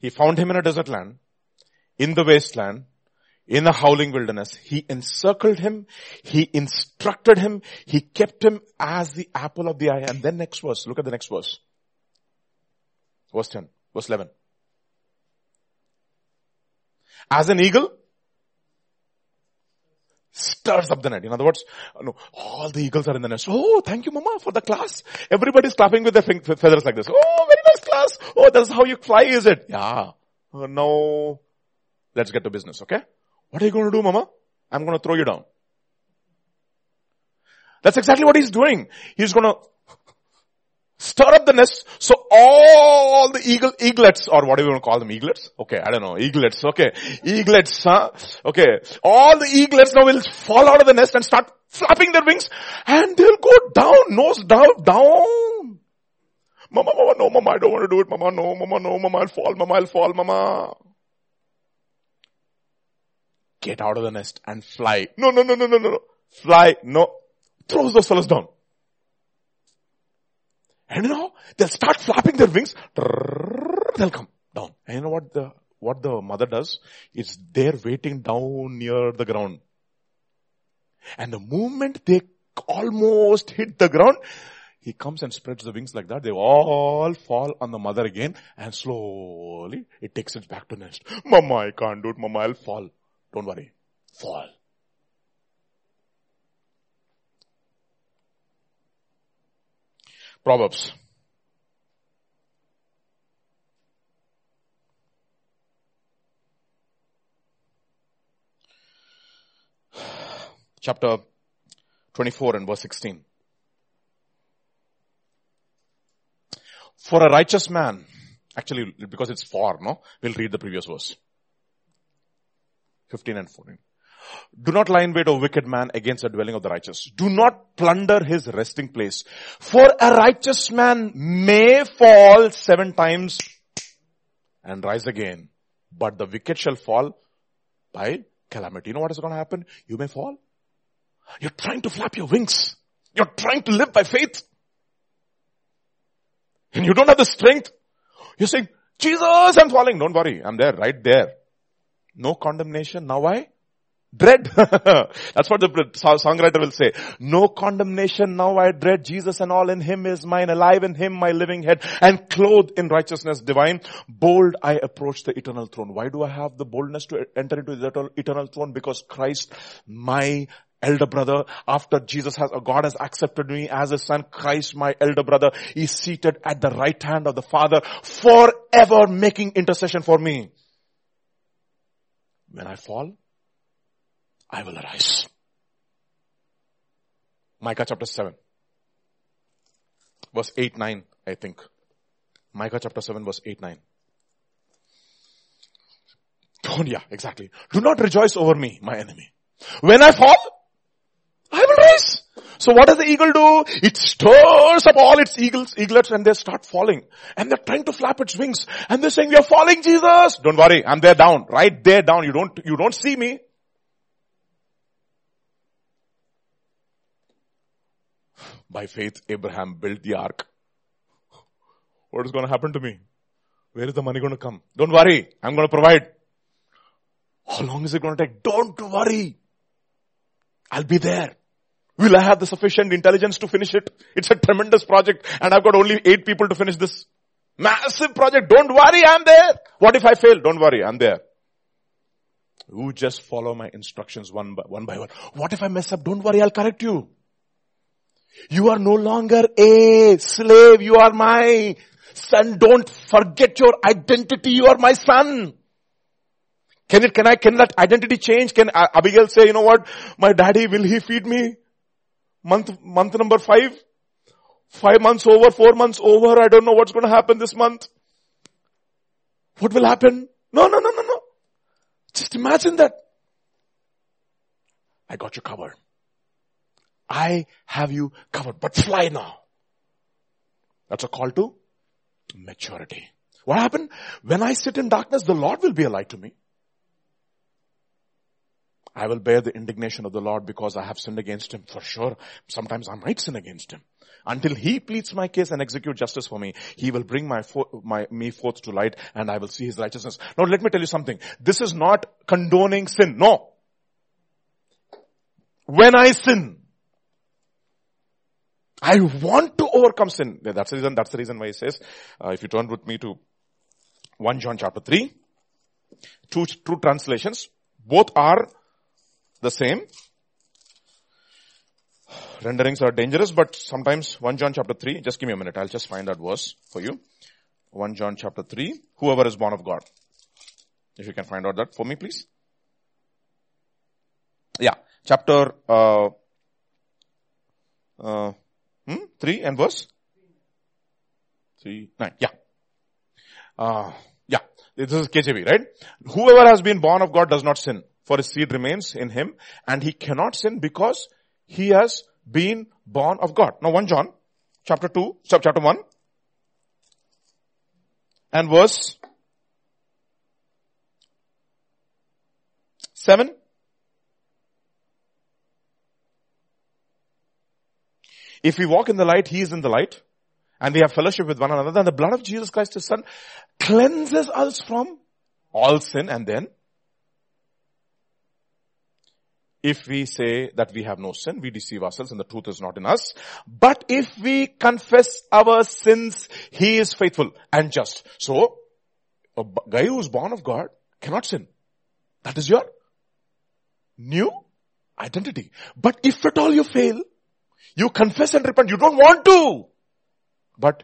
He found him in a desert land, in the wasteland, in a howling wilderness. He encircled him. He instructed him. He kept him as the apple of the eye. And then next verse. Look at the next verse. Verse 10. Verse 11. As an eagle stirs up the net. In other words, no, all the eagles are in the nest. Oh, thank you mama for the class. Everybody's clapping with their feathers like this. Oh, very nice class. Oh, that's how you fly, is it? Yeah. Uh, no. Let's get to business, okay? What are you going to do, mama? I'm going to throw you down. That's exactly what he's doing. He's going to stir up the nest so all the eagle, eaglets or whatever you want to call them, eaglets? Okay, I don't know, eaglets, okay. Eaglets, huh? Okay. All the eaglets now will fall out of the nest and start flapping their wings and they'll go down, nose down, down. Mama, mama, no, mama, I don't want to do it, mama, no, mama, no, mama, I'll fall, mama, I'll fall, mama get out of the nest and fly. No, no, no, no, no, no. No. Fly. No. Throws those fellows down. And you know, they'll start flapping their wings. They'll come down. And you know what the, what the mother does? It's there waiting down near the ground. And the moment they almost hit the ground, he comes and spreads the wings like that. They all fall on the mother again and slowly it takes it back to nest. Mama, I can't do it. Mama, I'll fall. Don't worry. Fall. Proverbs. Chapter 24 and verse 16. For a righteous man, actually because it's for, no? We'll read the previous verse. 15 and 14. Do not lie in wait, O wicked man, against the dwelling of the righteous. Do not plunder his resting place. For a righteous man may fall seven times and rise again. But the wicked shall fall by calamity. You know what is going to happen? You may fall. You're trying to flap your wings. You're trying to live by faith. And you don't have the strength. You're saying, Jesus, I'm falling. Don't worry. I'm there, right there. No condemnation. Now why? Dread. That's what the songwriter will say. No condemnation. Now I dread Jesus and all in him is mine. Alive in him my living head and clothed in righteousness divine. Bold I approach the eternal throne. Why do I have the boldness to enter into the eternal throne? Because Christ, my elder brother, after Jesus has, God has accepted me as his son, Christ, my elder brother, is seated at the right hand of the Father forever making intercession for me. When I fall, I will arise. Micah chapter 7. Verse 8, 9, I think. Micah chapter 7 verse 8, 9. Oh yeah, exactly. Do not rejoice over me, my enemy. When I fall, I will rise. So what does the eagle do? It stirs up all its eagles, eaglets and they start falling. And they're trying to flap its wings. And they're saying, we are falling Jesus. Don't worry, I'm there down, right there down. You don't, you don't see me. By faith, Abraham built the ark. What is going to happen to me? Where is the money going to come? Don't worry, I'm going to provide. How long is it going to take? Don't worry. I'll be there. Will I have the sufficient intelligence to finish it? It's a tremendous project and I've got only eight people to finish this. Massive project. Don't worry, I'm there. What if I fail? Don't worry, I'm there. You just follow my instructions one by one by one. What if I mess up? Don't worry, I'll correct you. You are no longer a slave. You are my son. Don't forget your identity. You are my son. Can it, can I, can that identity change? Can uh, Abigail say, you know what? My daddy, will he feed me? Month, month number five? Five months over, four months over, I don't know what's going to happen this month. What will happen? No, no, no, no, no. Just imagine that. I got you covered. I have you covered, but fly now. That's a call to maturity. What happened? When I sit in darkness, the Lord will be a light to me. I will bear the indignation of the Lord because I have sinned against Him. For sure, sometimes I might sin against Him. Until He pleads my case and execute justice for me, He will bring my, fo- my, me forth to light and I will see His righteousness. Now let me tell you something. This is not condoning sin. No. When I sin, I want to overcome sin. That's the reason, that's the reason why he says, uh, if you turn with me to 1 John chapter 3, two, two translations, both are the same. Renderings are dangerous, but sometimes 1 John chapter 3, just give me a minute, I'll just find that verse for you. 1 John chapter 3, whoever is born of God. If you can find out that for me, please. Yeah, chapter, uh, uh, hmm? 3 and verse? 3, 9, yeah. Uh, yeah, this is KJV, right? Whoever has been born of God does not sin for his seed remains in him and he cannot sin because he has been born of God. Now 1 John chapter 2, chapter 1 and verse 7. If we walk in the light, he is in the light and we have fellowship with one another, then the blood of Jesus Christ his son cleanses us from all sin and then if we say that we have no sin, we deceive ourselves and the truth is not in us. But if we confess our sins, He is faithful and just. So, a guy who is born of God cannot sin. That is your new identity. But if at all you fail, you confess and repent. You don't want to. But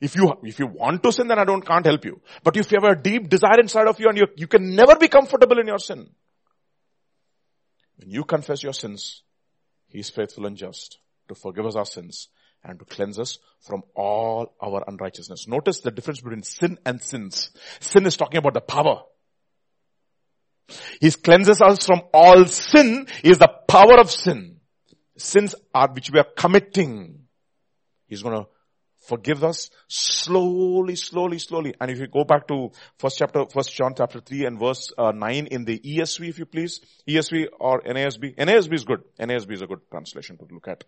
if you, if you want to sin, then I don't, can't help you. But if you have a deep desire inside of you and you, you can never be comfortable in your sin, when you confess your sins, He is faithful and just to forgive us our sins and to cleanse us from all our unrighteousness. Notice the difference between sin and sins. Sin is talking about the power. He cleanses us from all sin is the power of sin. Sins are which we are committing. He's to forgive us slowly, slowly, slowly. And if you go back to first chapter, first John chapter 3 and verse uh, 9 in the ESV, if you please, ESV or NASB. NASB is good. NASB is a good translation to look at.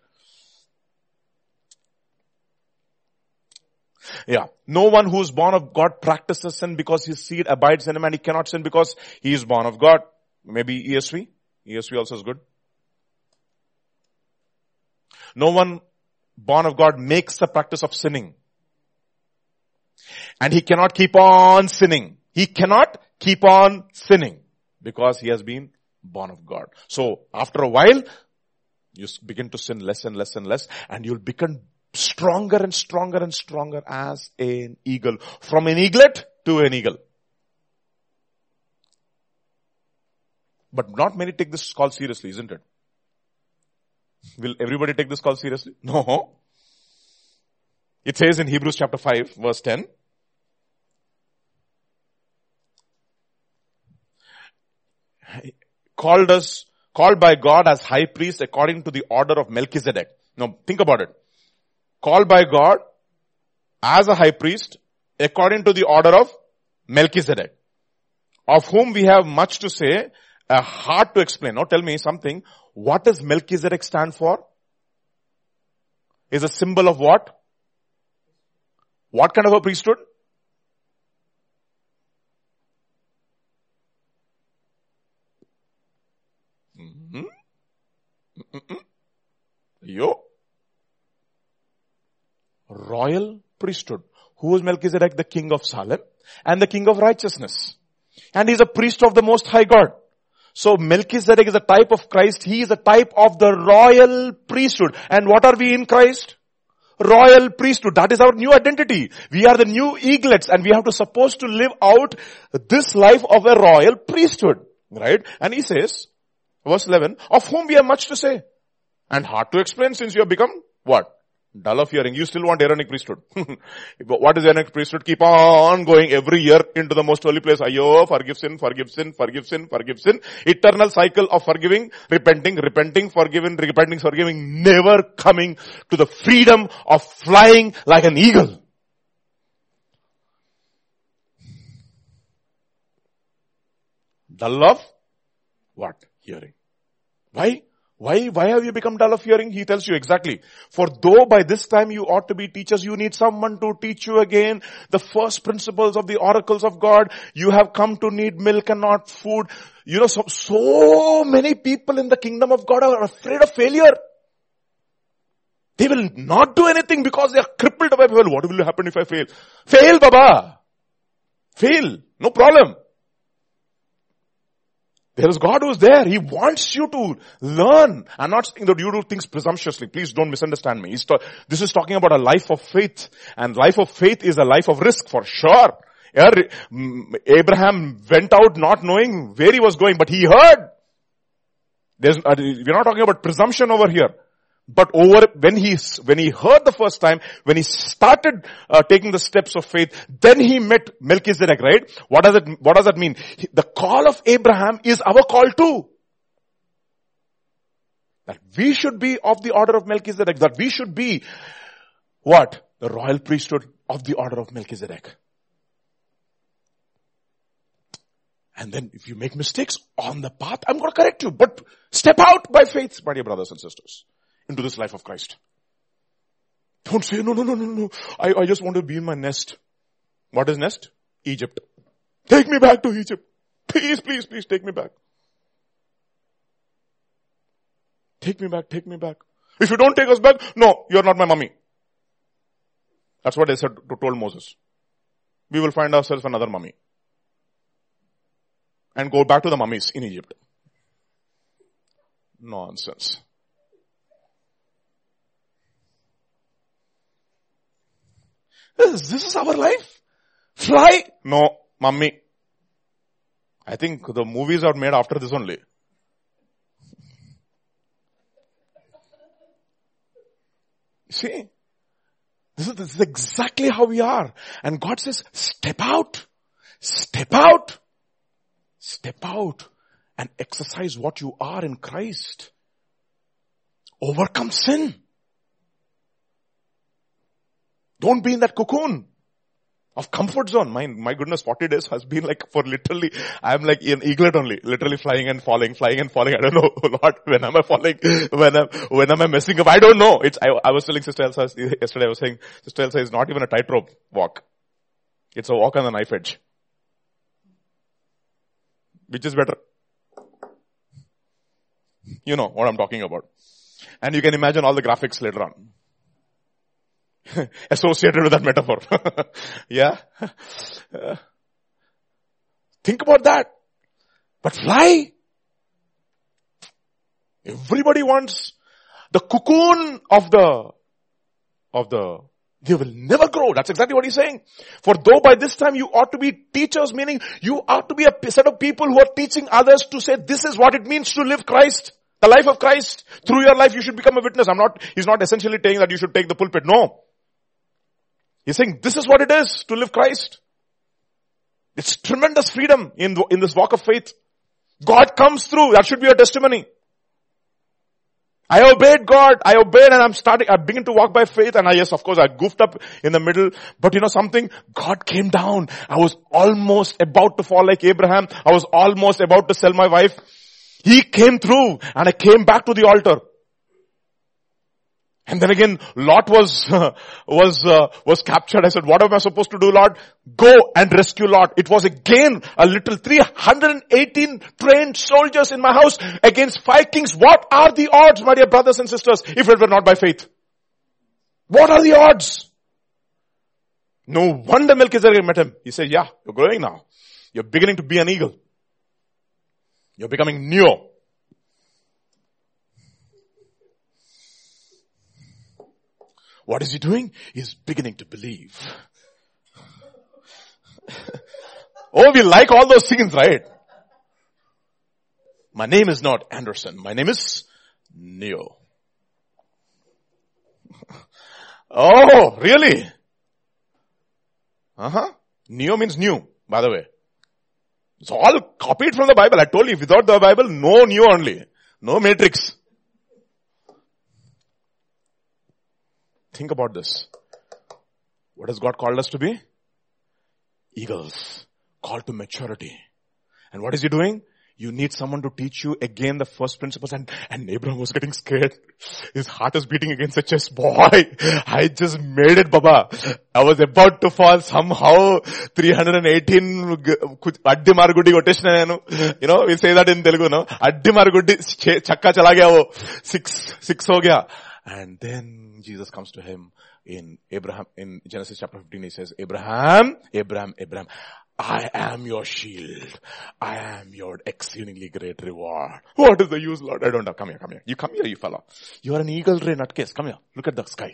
Yeah. No one who is born of God practices sin because his seed abides in him and he cannot sin because he is born of God. Maybe ESV. ESV also is good. No one born of God makes the practice of sinning. And he cannot keep on sinning. He cannot keep on sinning because he has been born of God. So after a while, you begin to sin less and less and less and you'll become stronger and stronger and stronger as an eagle. From an eaglet to an eagle. But not many take this call seriously, isn't it? Will everybody take this call seriously? No. It says in Hebrews chapter 5 verse 10, called us, called by God as high priest according to the order of Melchizedek. Now think about it. Called by God as a high priest according to the order of Melchizedek, of whom we have much to say, uh, hard to explain. Now tell me something. What does Melchizedek stand for? Is a symbol of what? What kind of a priesthood? Mm-hmm. Yo. Royal priesthood. Who was Melchizedek? The king of Salem and the king of righteousness. And he's a priest of the most high God. So Melchizedek is a type of Christ. He is a type of the royal priesthood. And what are we in Christ? Royal priesthood. That is our new identity. We are the new eaglets and we have to supposed to live out this life of a royal priesthood. Right? And he says, verse 11, of whom we have much to say and hard to explain since you have become what? Dull of hearing. You still want Aaronic priesthood. what is Aaronic priesthood? Keep on going every year into the most holy place. Ayo, forgive sin, forgive sin, forgive sin, forgive sin. Eternal cycle of forgiving, repenting, repenting, forgiving, repenting, forgiving, never coming to the freedom of flying like an eagle. Dull of what? Hearing. Why? Why, why have you become dull of hearing? He tells you exactly. For though by this time you ought to be teachers, you need someone to teach you again the first principles of the oracles of God. You have come to need milk and not food. You know, so, so many people in the kingdom of God are afraid of failure. They will not do anything because they are crippled by, well, what will happen if I fail? Fail, Baba. Fail. No problem. There is God who is there. He wants you to learn. I'm not saying that you do things presumptuously. Please don't misunderstand me. Ta- this is talking about a life of faith. And life of faith is a life of risk for sure. Abraham went out not knowing where he was going, but he heard. Uh, we're not talking about presumption over here. But over, when he, when he heard the first time, when he started uh, taking the steps of faith, then he met Melchizedek, right? What does it, what does that mean? The call of Abraham is our call too. That we should be of the order of Melchizedek, that we should be what? The royal priesthood of the order of Melchizedek. And then if you make mistakes on the path, I'm going to correct you, but step out by faith, my dear brothers and sisters into this life of Christ. Don't say, no, no, no, no, no. I, I just want to be in my nest. What is nest? Egypt. Take me back to Egypt. Please, please, please take me back. Take me back, take me back. If you don't take us back, no, you're not my mummy. That's what they said to told Moses. We will find ourselves another mummy. And go back to the mummies in Egypt. Nonsense. This, this is our life. Fly? No, mummy. I think the movies are made after this only. See? This is, this is exactly how we are. And God says, step out. Step out. Step out and exercise what you are in Christ. Overcome sin. Don't be in that cocoon of comfort zone. My, my goodness, 40 days has been like for literally, I'm like an eaglet only, literally flying and falling, flying and falling. I don't know, Lord, when am I falling? When am, when am I messing up? I don't know. It's, I, I was telling Sister Elsa yesterday, I was saying, Sister Elsa is not even a tightrope walk. It's a walk on the knife edge. Which is better? You know what I'm talking about. And you can imagine all the graphics later on. associated with that metaphor. yeah. Think about that. But fly. Everybody wants the cocoon of the, of the, they will never grow. That's exactly what he's saying. For though by this time you ought to be teachers, meaning you ought to be a set of people who are teaching others to say this is what it means to live Christ. The life of Christ. Through your life you should become a witness. I'm not, he's not essentially saying that you should take the pulpit. No. He's saying this is what it is to live Christ. It's tremendous freedom in, in this walk of faith. God comes through. That should be a testimony. I obeyed God. I obeyed and I'm starting, I begin to walk by faith and I, yes, of course, I goofed up in the middle. But you know something? God came down. I was almost about to fall like Abraham. I was almost about to sell my wife. He came through and I came back to the altar. And then again, Lot was, was, uh, was captured. I said, what am I supposed to do, Lord? Go and rescue Lot. It was again a little 318 trained soldiers in my house against five kings. What are the odds, my dear brothers and sisters, if it were not by faith? What are the odds? No wonder Melchizedek met him. He said, yeah, you're growing now. You're beginning to be an eagle. You're becoming Neo. What is he doing? He's beginning to believe. oh, we like all those things, right? My name is not Anderson. My name is Neo. Oh, really? Uh-huh. Neo means new, by the way. It's all copied from the Bible. I told you, without the Bible, no new only. No matrix. Think about this. What has God called us to be? Eagles. Called to maturity. And what is he doing? You need someone to teach you again the first principles and, and Abraham was getting scared. His heart is beating against the chest. Boy, I just made it, Baba. I was about to fall somehow. 318 addi margudi kottesna nenu. You know, we say that in Telugu, no? Addi margudi chakka chala gaya wo. Six, six ho gaya and then Jesus comes to him in Abraham in Genesis chapter 15 he says Abraham Abraham Abraham I am your shield. I am your exceedingly great reward. What is the use, Lord? I don't know. Come here, come here. You come here, you fella. You are an eagle ray nutcase. Come here. Look at the sky.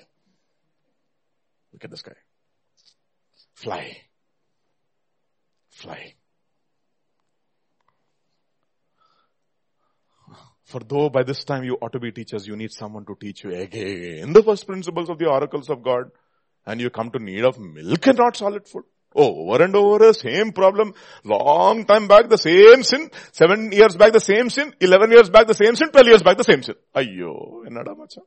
Look at the sky. Fly. Fly. For though by this time you ought to be teachers, you need someone to teach you again the first principles of the oracles of God. And you come to need of milk and not solid food. Over and over, same problem. Long time back, the same sin. Seven years back, the same sin. Eleven years back, the same sin. Twelve years back, the same sin. Ayyo, ennada macha.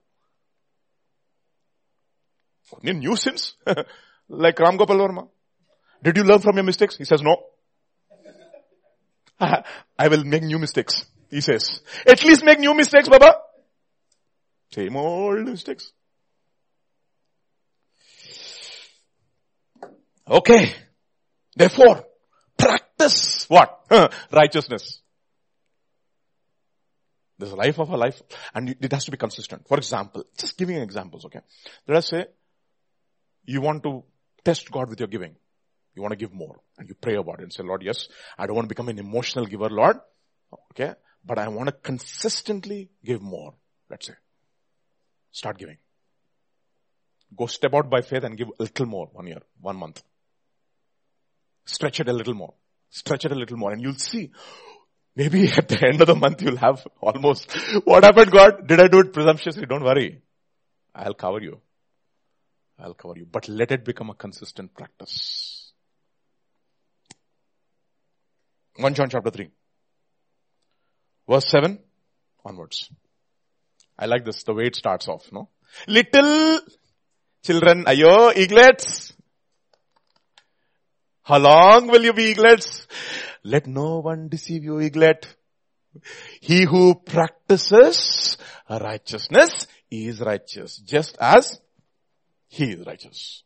New sins. like Ram Gopal Varma. Did you learn from your mistakes? He says no. I will make new mistakes. He says. At least make new mistakes, Baba. Same old mistakes. Okay. Therefore, practice what? Righteousness. There's a life of a life and it has to be consistent. For example, just giving examples, okay? Let us say you want to test God with your giving. You want to give more and you pray about it and say, Lord, yes, I don't want to become an emotional giver, Lord. Okay. But I want to consistently give more. Let's say. Start giving. Go step out by faith and give a little more one year, one month. Stretch it a little more. Stretch it a little more and you'll see. Maybe at the end of the month you'll have almost, what happened God? Did I do it presumptuously? Don't worry. I'll cover you. I'll cover you. But let it become a consistent practice. 1 John chapter 3. Verse 7 onwards. I like this, the way it starts off, no? Little children, ayo, eaglets, how long will you be eaglets? Let no one deceive you, eaglet. He who practices righteousness is righteous, just as he is righteous.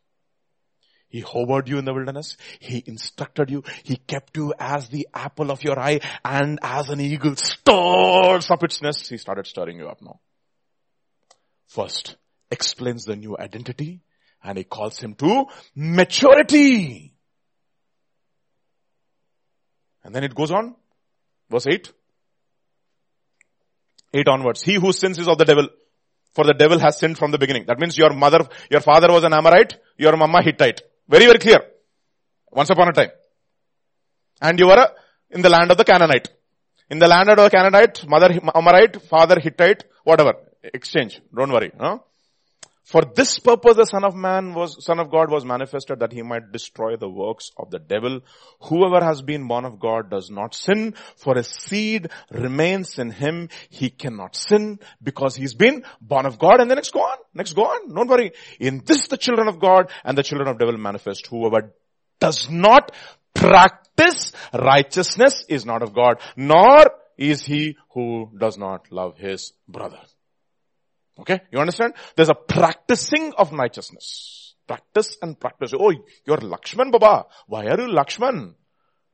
He hovered you in the wilderness. He instructed you. He kept you as the apple of your eye and as an eagle stirs up its nest. He started stirring you up now. First, explains the new identity and he calls him to maturity. And then it goes on. Verse 8. 8 onwards. He who sins is of the devil. For the devil has sinned from the beginning. That means your mother, your father was an Amorite, your mama Hittite. Very, very clear. Once upon a time. And you were in the land of the Canaanite. In the land of the Canaanite, mother Amorite, father Hittite, whatever. Exchange. Don't worry. Huh? For this purpose the son of man was, son of God was manifested that he might destroy the works of the devil. Whoever has been born of God does not sin, for his seed remains in him. He cannot sin because he's been born of God. And then next go on, next go on. Don't worry. In this the children of God and the children of devil manifest. Whoever does not practice righteousness is not of God, nor is he who does not love his brother. Okay? You understand? There's a practicing of righteousness. Practice and practice. Oh, you're Laxman Baba. Why are you Laxman?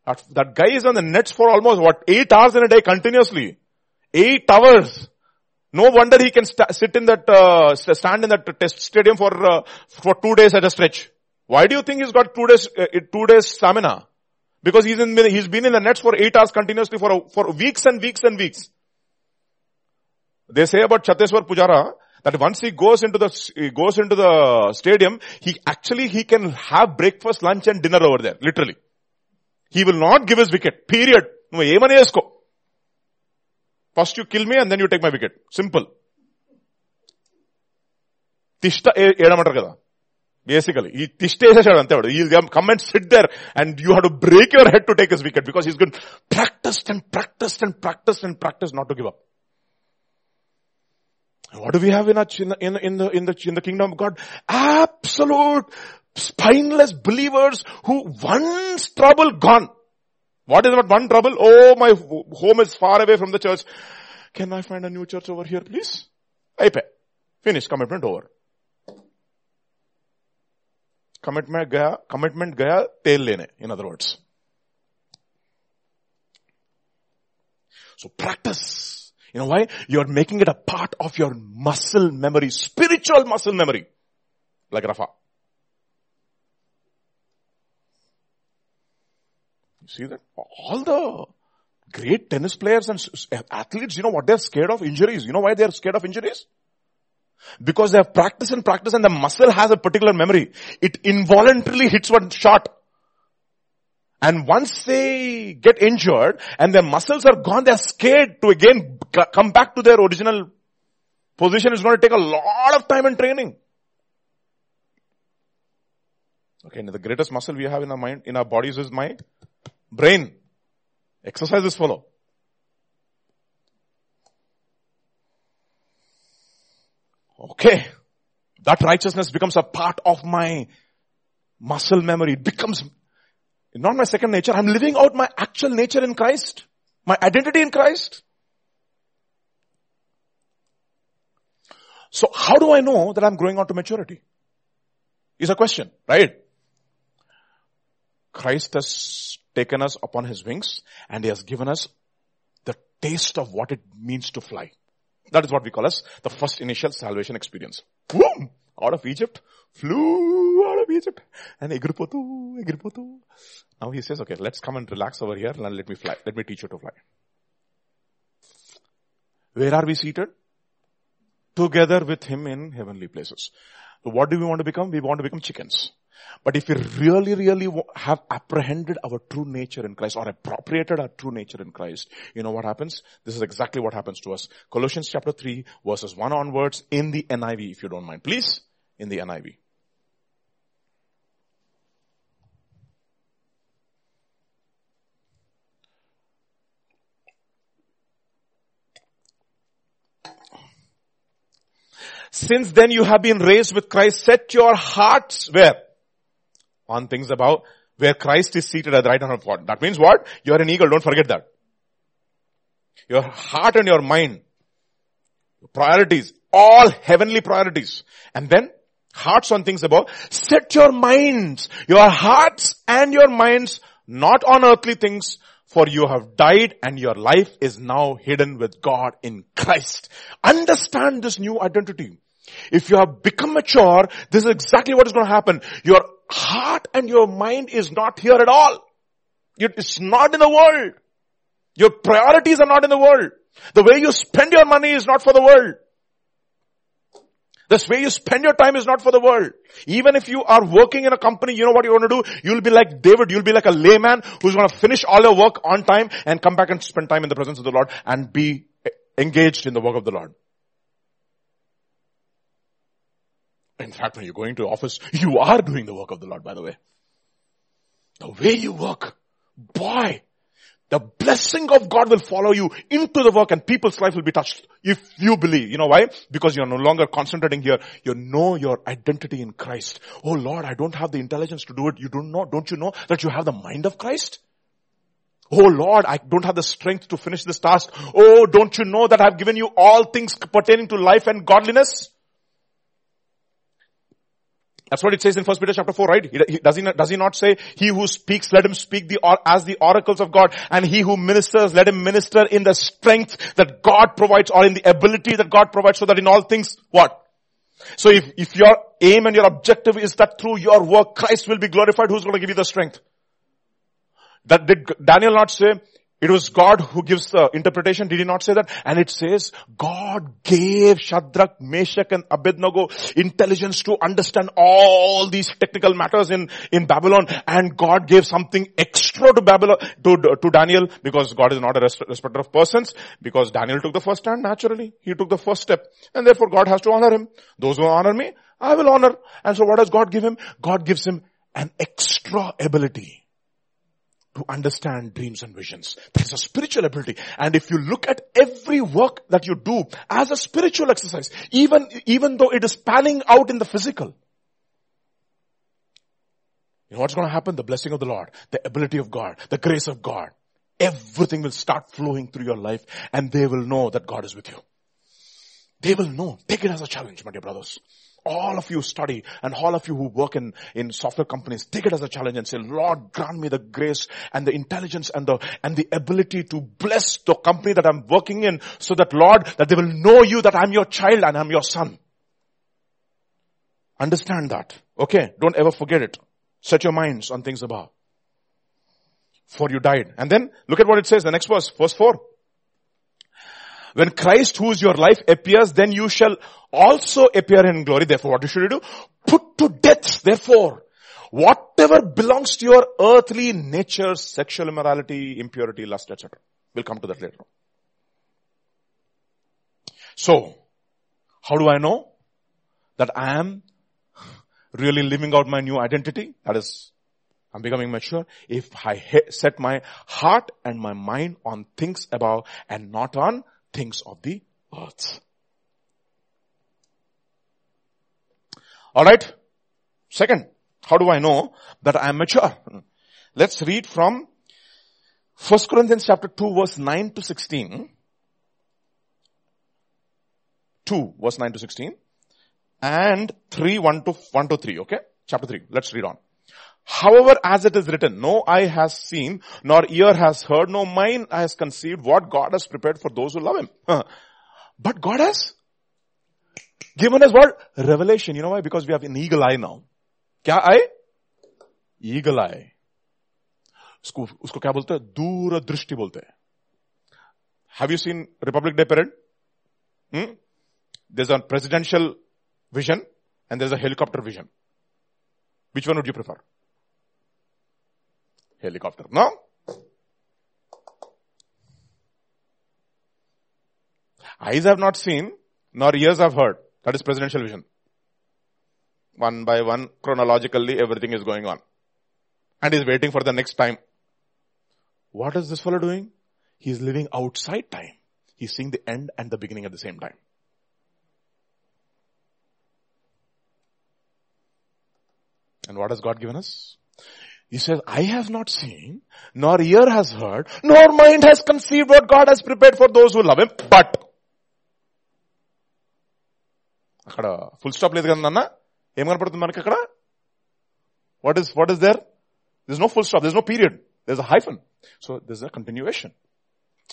That, that guy is on the nets for almost what, eight hours in a day continuously. Eight hours. No wonder he can st- sit in that, uh, stand in that test stadium for, uh, for two days at a stretch. Why do you think he's got two days, uh, two days stamina? Because he's in, he's been in the nets for eight hours continuously for, for weeks and weeks and weeks they say about Cheteshwar Pujara that once he goes into the goes into the stadium, he actually he can have breakfast, lunch, and dinner over there. Literally, he will not give his wicket. Period. No, First you kill me and then you take my wicket. Simple. Tishta Basically, he tishta He'll come and sit there and you have to break your head to take his wicket because he's going to practice and practiced and practiced and practice not to give up. What do we have in, our, in, the, in, in, the, in, the, in the kingdom of God? Absolute spineless believers who once trouble gone. What is that one trouble? Oh, my home is far away from the church. Can I find a new church over here, please? I pay. Finish. Commitment over. Commitment gaya, commitment gaya, tail lene, in other words. So practice. You know why? You're making it a part of your muscle memory, spiritual muscle memory. Like Rafa. You see that? All the great tennis players and athletes, you know what they're scared of? Injuries. You know why they're scared of injuries? Because they have practiced and practiced and the muscle has a particular memory. It involuntarily hits one shot. And once they get injured and their muscles are gone, they're scared to again come back to their original position. It's going to take a lot of time and training. Okay, now the greatest muscle we have in our mind, in our bodies is mind, brain. Exercise this follow. Okay. That righteousness becomes a part of my muscle memory. It becomes not my second nature. I'm living out my actual nature in Christ. My identity in Christ. So how do I know that I'm growing on to maturity? Is a question, right? Christ has taken us upon his wings and he has given us the taste of what it means to fly. That is what we call as the first initial salvation experience. Boom! Out of Egypt, flew of Egypt and egripotu, egripotu. Now he says, okay, let's come and relax over here and let me fly. Let me teach you to fly. Where are we seated? Together with him in heavenly places. So what do we want to become? We want to become chickens. But if we really, really have apprehended our true nature in Christ or appropriated our true nature in Christ, you know what happens? This is exactly what happens to us. Colossians chapter 3 verses 1 onwards in the NIV if you don't mind. Please, in the NIV. Since then you have been raised with Christ, set your hearts where? On things above, where Christ is seated at the right hand of God. That means what? You are an eagle, don't forget that. Your heart and your mind, priorities, all heavenly priorities. And then, hearts on things above, set your minds, your hearts and your minds not on earthly things, for you have died and your life is now hidden with God in Christ. Understand this new identity. If you have become mature, this is exactly what is going to happen. Your heart and your mind is not here at all. It's not in the world. Your priorities are not in the world. The way you spend your money is not for the world. The way you spend your time is not for the world. Even if you are working in a company, you know what you want to do? You'll be like David. You'll be like a layman who's going to finish all your work on time and come back and spend time in the presence of the Lord and be engaged in the work of the Lord. In fact, when you're going to office, you are doing the work of the Lord, by the way. The way you work, boy, the blessing of God will follow you into the work and people's life will be touched if you believe. You know why? Because you're no longer concentrating here. You know your identity in Christ. Oh Lord, I don't have the intelligence to do it. You don't know, don't you know that you have the mind of Christ? Oh Lord, I don't have the strength to finish this task. Oh, don't you know that I've given you all things pertaining to life and godliness? That's what it says in First Peter chapter 4, right? He, he, does, he not, does he not say, he who speaks, let him speak the, or, as the oracles of God, and he who ministers, let him minister in the strength that God provides, or in the ability that God provides, so that in all things, what? So if, if your aim and your objective is that through your work, Christ will be glorified, who's going to give you the strength? That did Daniel not say, it was God who gives the interpretation. Did he not say that? And it says, God gave Shadrach, Meshach and Abednego intelligence to understand all these technical matters in, in Babylon. And God gave something extra to Babylon, to, to Daniel because God is not a respecter of persons. Because Daniel took the first stand naturally. He took the first step. And therefore God has to honor him. Those who honor me, I will honor. And so what does God give him? God gives him an extra ability to understand dreams and visions. That's a spiritual ability. And if you look at every work that you do as a spiritual exercise, even, even though it is panning out in the physical, you know what's going to happen? The blessing of the Lord, the ability of God, the grace of God, everything will start flowing through your life and they will know that God is with you. They will know. Take it as a challenge, my dear brothers all of you study and all of you who work in, in software companies, take it as a challenge and say, Lord, grant me the grace and the intelligence and the, and the ability to bless the company that I'm working in so that Lord, that they will know you that I'm your child and I'm your son. Understand that. Okay. Don't ever forget it. Set your minds on things above. For you died. And then look at what it says, the next verse, verse 4. When Christ who is your life appears, then you shall also appear in glory. Therefore, what you should you do? Put to death, therefore, whatever belongs to your earthly nature, sexual immorality, impurity, lust, etc. We'll come to that later. So, how do I know that I am really living out my new identity? That is, I'm becoming mature. If I set my heart and my mind on things above and not on things of the earth. Alright. Second, how do I know that I am mature? Let's read from 1 Corinthians chapter 2 verse 9 to 16. 2 verse 9 to 16 and 3 1 to 1 to 3 okay chapter 3 let's read on However, as it is written, no eye has seen, nor ear has heard, no mind has conceived what God has prepared for those who love Him. But God has given us what? Revelation. You know why? Because we have an eagle eye now. क्या eye? Eagle eye. उसको उसको क्या बोलते हैं दूरदृष्टि बोलते हैं Have you seen Republic Day parade? Hmm? There's a presidential vision and there's a helicopter vision. Which one would you prefer? Helicopter. No? Eyes have not seen, nor ears have heard. That is presidential vision. One by one, chronologically, everything is going on. And he's waiting for the next time. What is this fellow doing? He's living outside time. He's seeing the end and the beginning at the same time. And what has God given us? He says, I have not seen, nor ear has heard, nor mind has conceived what God has prepared for those who love Him, but. అక్కడ full stop లేదు కదా నాన్న ఏం కనపడుతుంది మనకి అక్కడ what is what is there this no full stop this no period this a hyphen so this a continuation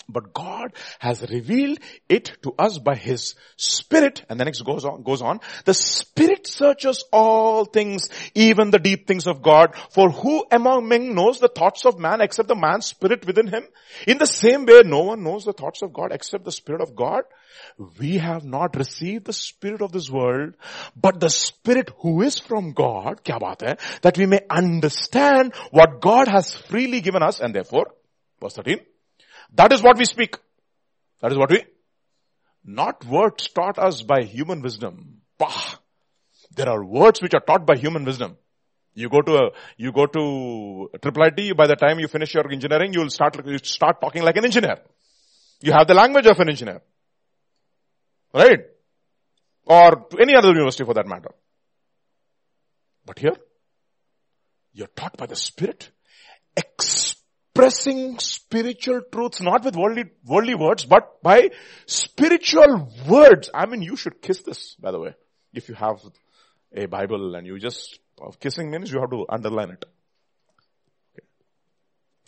but God has revealed it to us by His Spirit. And the next goes on, goes on. The Spirit searches all things, even the deep things of God. For who among men knows the thoughts of man except the man's spirit within him? In the same way, no one knows the thoughts of God except the Spirit of God. We have not received the Spirit of this world, but the Spirit who is from God, kya baat hai, that we may understand what God has freely given us and therefore, verse 13, that is what we speak. That is what we, not words taught us by human wisdom. Bah. There are words which are taught by human wisdom. You go to a, you go to triple IT, by the time you finish your engineering, you'll start, you start talking like an engineer. You have the language of an engineer. Right? Or any other university for that matter. But here, you're taught by the Spirit, expressing spiritual truths, not with worldly, worldly words, but by spiritual words. I mean, you should kiss this, by the way. If you have a Bible and you just, kissing means you have to underline it.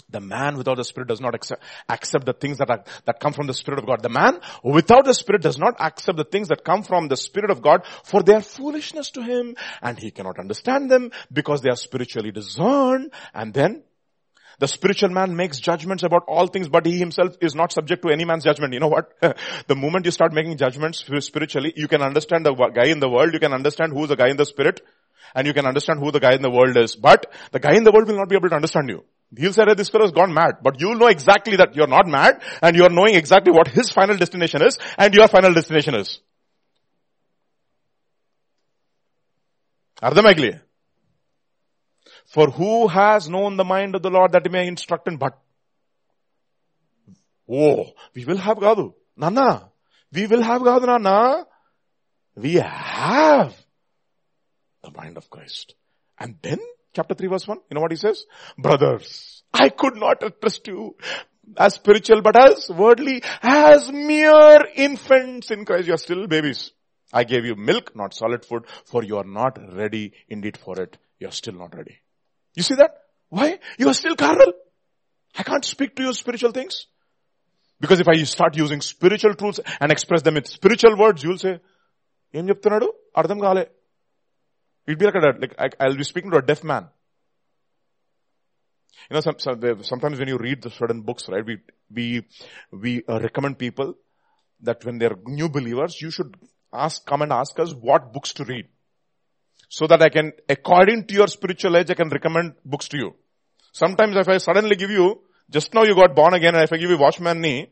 The man without the Spirit does not accept, accept the things that are, that come from the Spirit of God. The man without the Spirit does not accept the things that come from the Spirit of God for they are foolishness to him and he cannot understand them because they are spiritually discerned and then the spiritual man makes judgments about all things, but he himself is not subject to any man's judgment. You know what? the moment you start making judgments spiritually, you can understand the guy in the world, you can understand who's the guy in the spirit, and you can understand who the guy in the world is. But the guy in the world will not be able to understand you. He'll say that this fellow has gone mad, but you'll know exactly that you're not mad, and you're knowing exactly what his final destination is, and your final destination is. అర్థమైక్లే for who has known the mind of the Lord that he may instruct him? But, oh, we will have Gadu. Nana, we will have Gadu, Nana. We have the mind of Christ. And then, chapter 3 verse 1, you know what he says? Brothers, I could not trust you as spiritual, but as worldly, as mere infants in Christ. You are still babies. I gave you milk, not solid food, for you are not ready indeed for it. You are still not ready. You see that? Why? You are still carnal. I can't speak to you spiritual things. Because if I start using spiritual truths and express them in spiritual words, you'll say, ఏం చెప్తున్నాడు అర్థం కాలే it be అక్కడ like I be speaking to a deaf man you know, some, some, sometimes when you read the certain books, right, we, we, we uh, recommend people that when they're new believers, you should ask, come and ask us what books to read. So that I can, according to your spiritual age, I can recommend books to you. Sometimes if I suddenly give you, just now you got born again and if I give you Watchman Nee,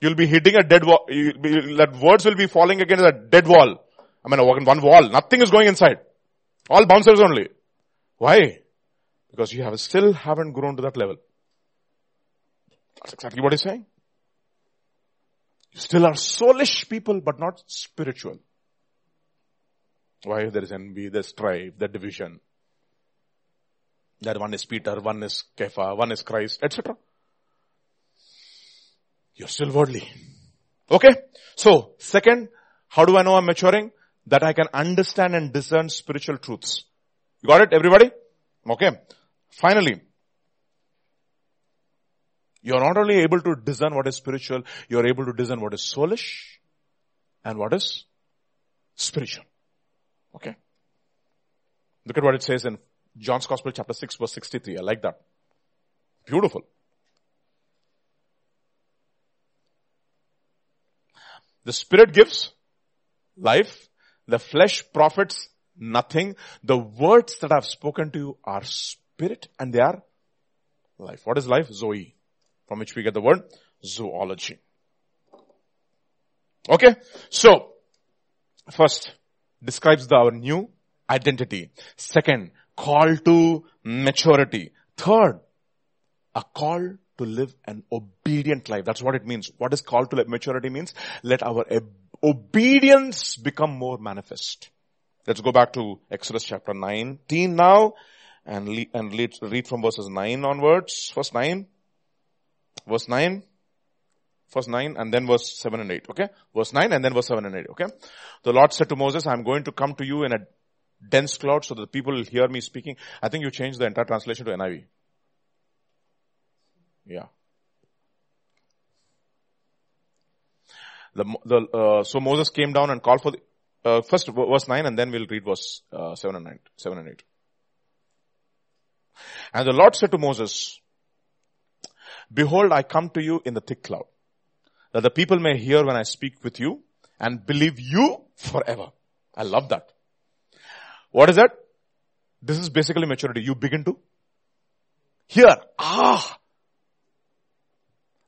you'll be hitting a dead wall, that words will be falling against a dead wall. I mean, one wall, nothing is going inside. All bouncers only. Why? Because you have still haven't grown to that level. That's exactly what he's saying. You still are soulish people, but not spiritual. Why? There is envy, there's strife, the division. That one is Peter, one is Kepha, one is Christ, etc. You're still worldly. Okay? So, second, how do I know I'm maturing? That I can understand and discern spiritual truths. You got it, everybody? Okay. Finally, you are not only able to discern what is spiritual, you are able to discern what is soulish and what is spiritual. Okay. Look at what it says in John's Gospel chapter 6 verse 63. I like that. Beautiful. The Spirit gives life. The flesh profits nothing. The words that I've spoken to you are spirit and they are life. What is life? Zoe. From which we get the word zoology. Okay. So, first describes the, our new identity. Second, call to maturity. Third, a call to live an obedient life. That's what it means. What is call to maturity means? Let our obedience become more manifest. Let's go back to Exodus chapter 19 now and, le- and lead, read from verses 9 onwards. Verse 9. Verse 9. Verse 9 and then verse 7 and 8. Okay. Verse 9 and then verse 7 and 8. Okay. The Lord said to Moses, I'm going to come to you in a dense cloud so that the people will hear me speaking. I think you changed the entire translation to NIV. Yeah. The, the, uh, so Moses came down and called for the, uh, first verse 9 and then we'll read verse uh, 7 and 9, 7 and 8. And the Lord said to Moses, Behold, I come to you in the thick cloud, that the people may hear when I speak with you and believe you forever. I love that. What is that? This is basically maturity. You begin to hear. Ah!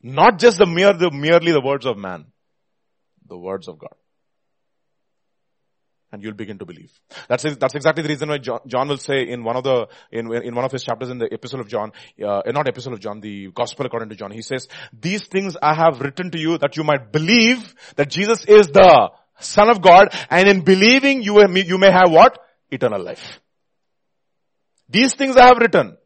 Not just the mere, the merely the words of man. The words of God and you'll begin to believe. That's, that's exactly the reason why John, John will say in one of the, in, in one of his chapters in the epistle of John, uh, not epistle of John, the gospel according to John, he says, these things I have written to you that you might believe that Jesus is the son of God and in believing you, you may have what? Eternal life. These things I have written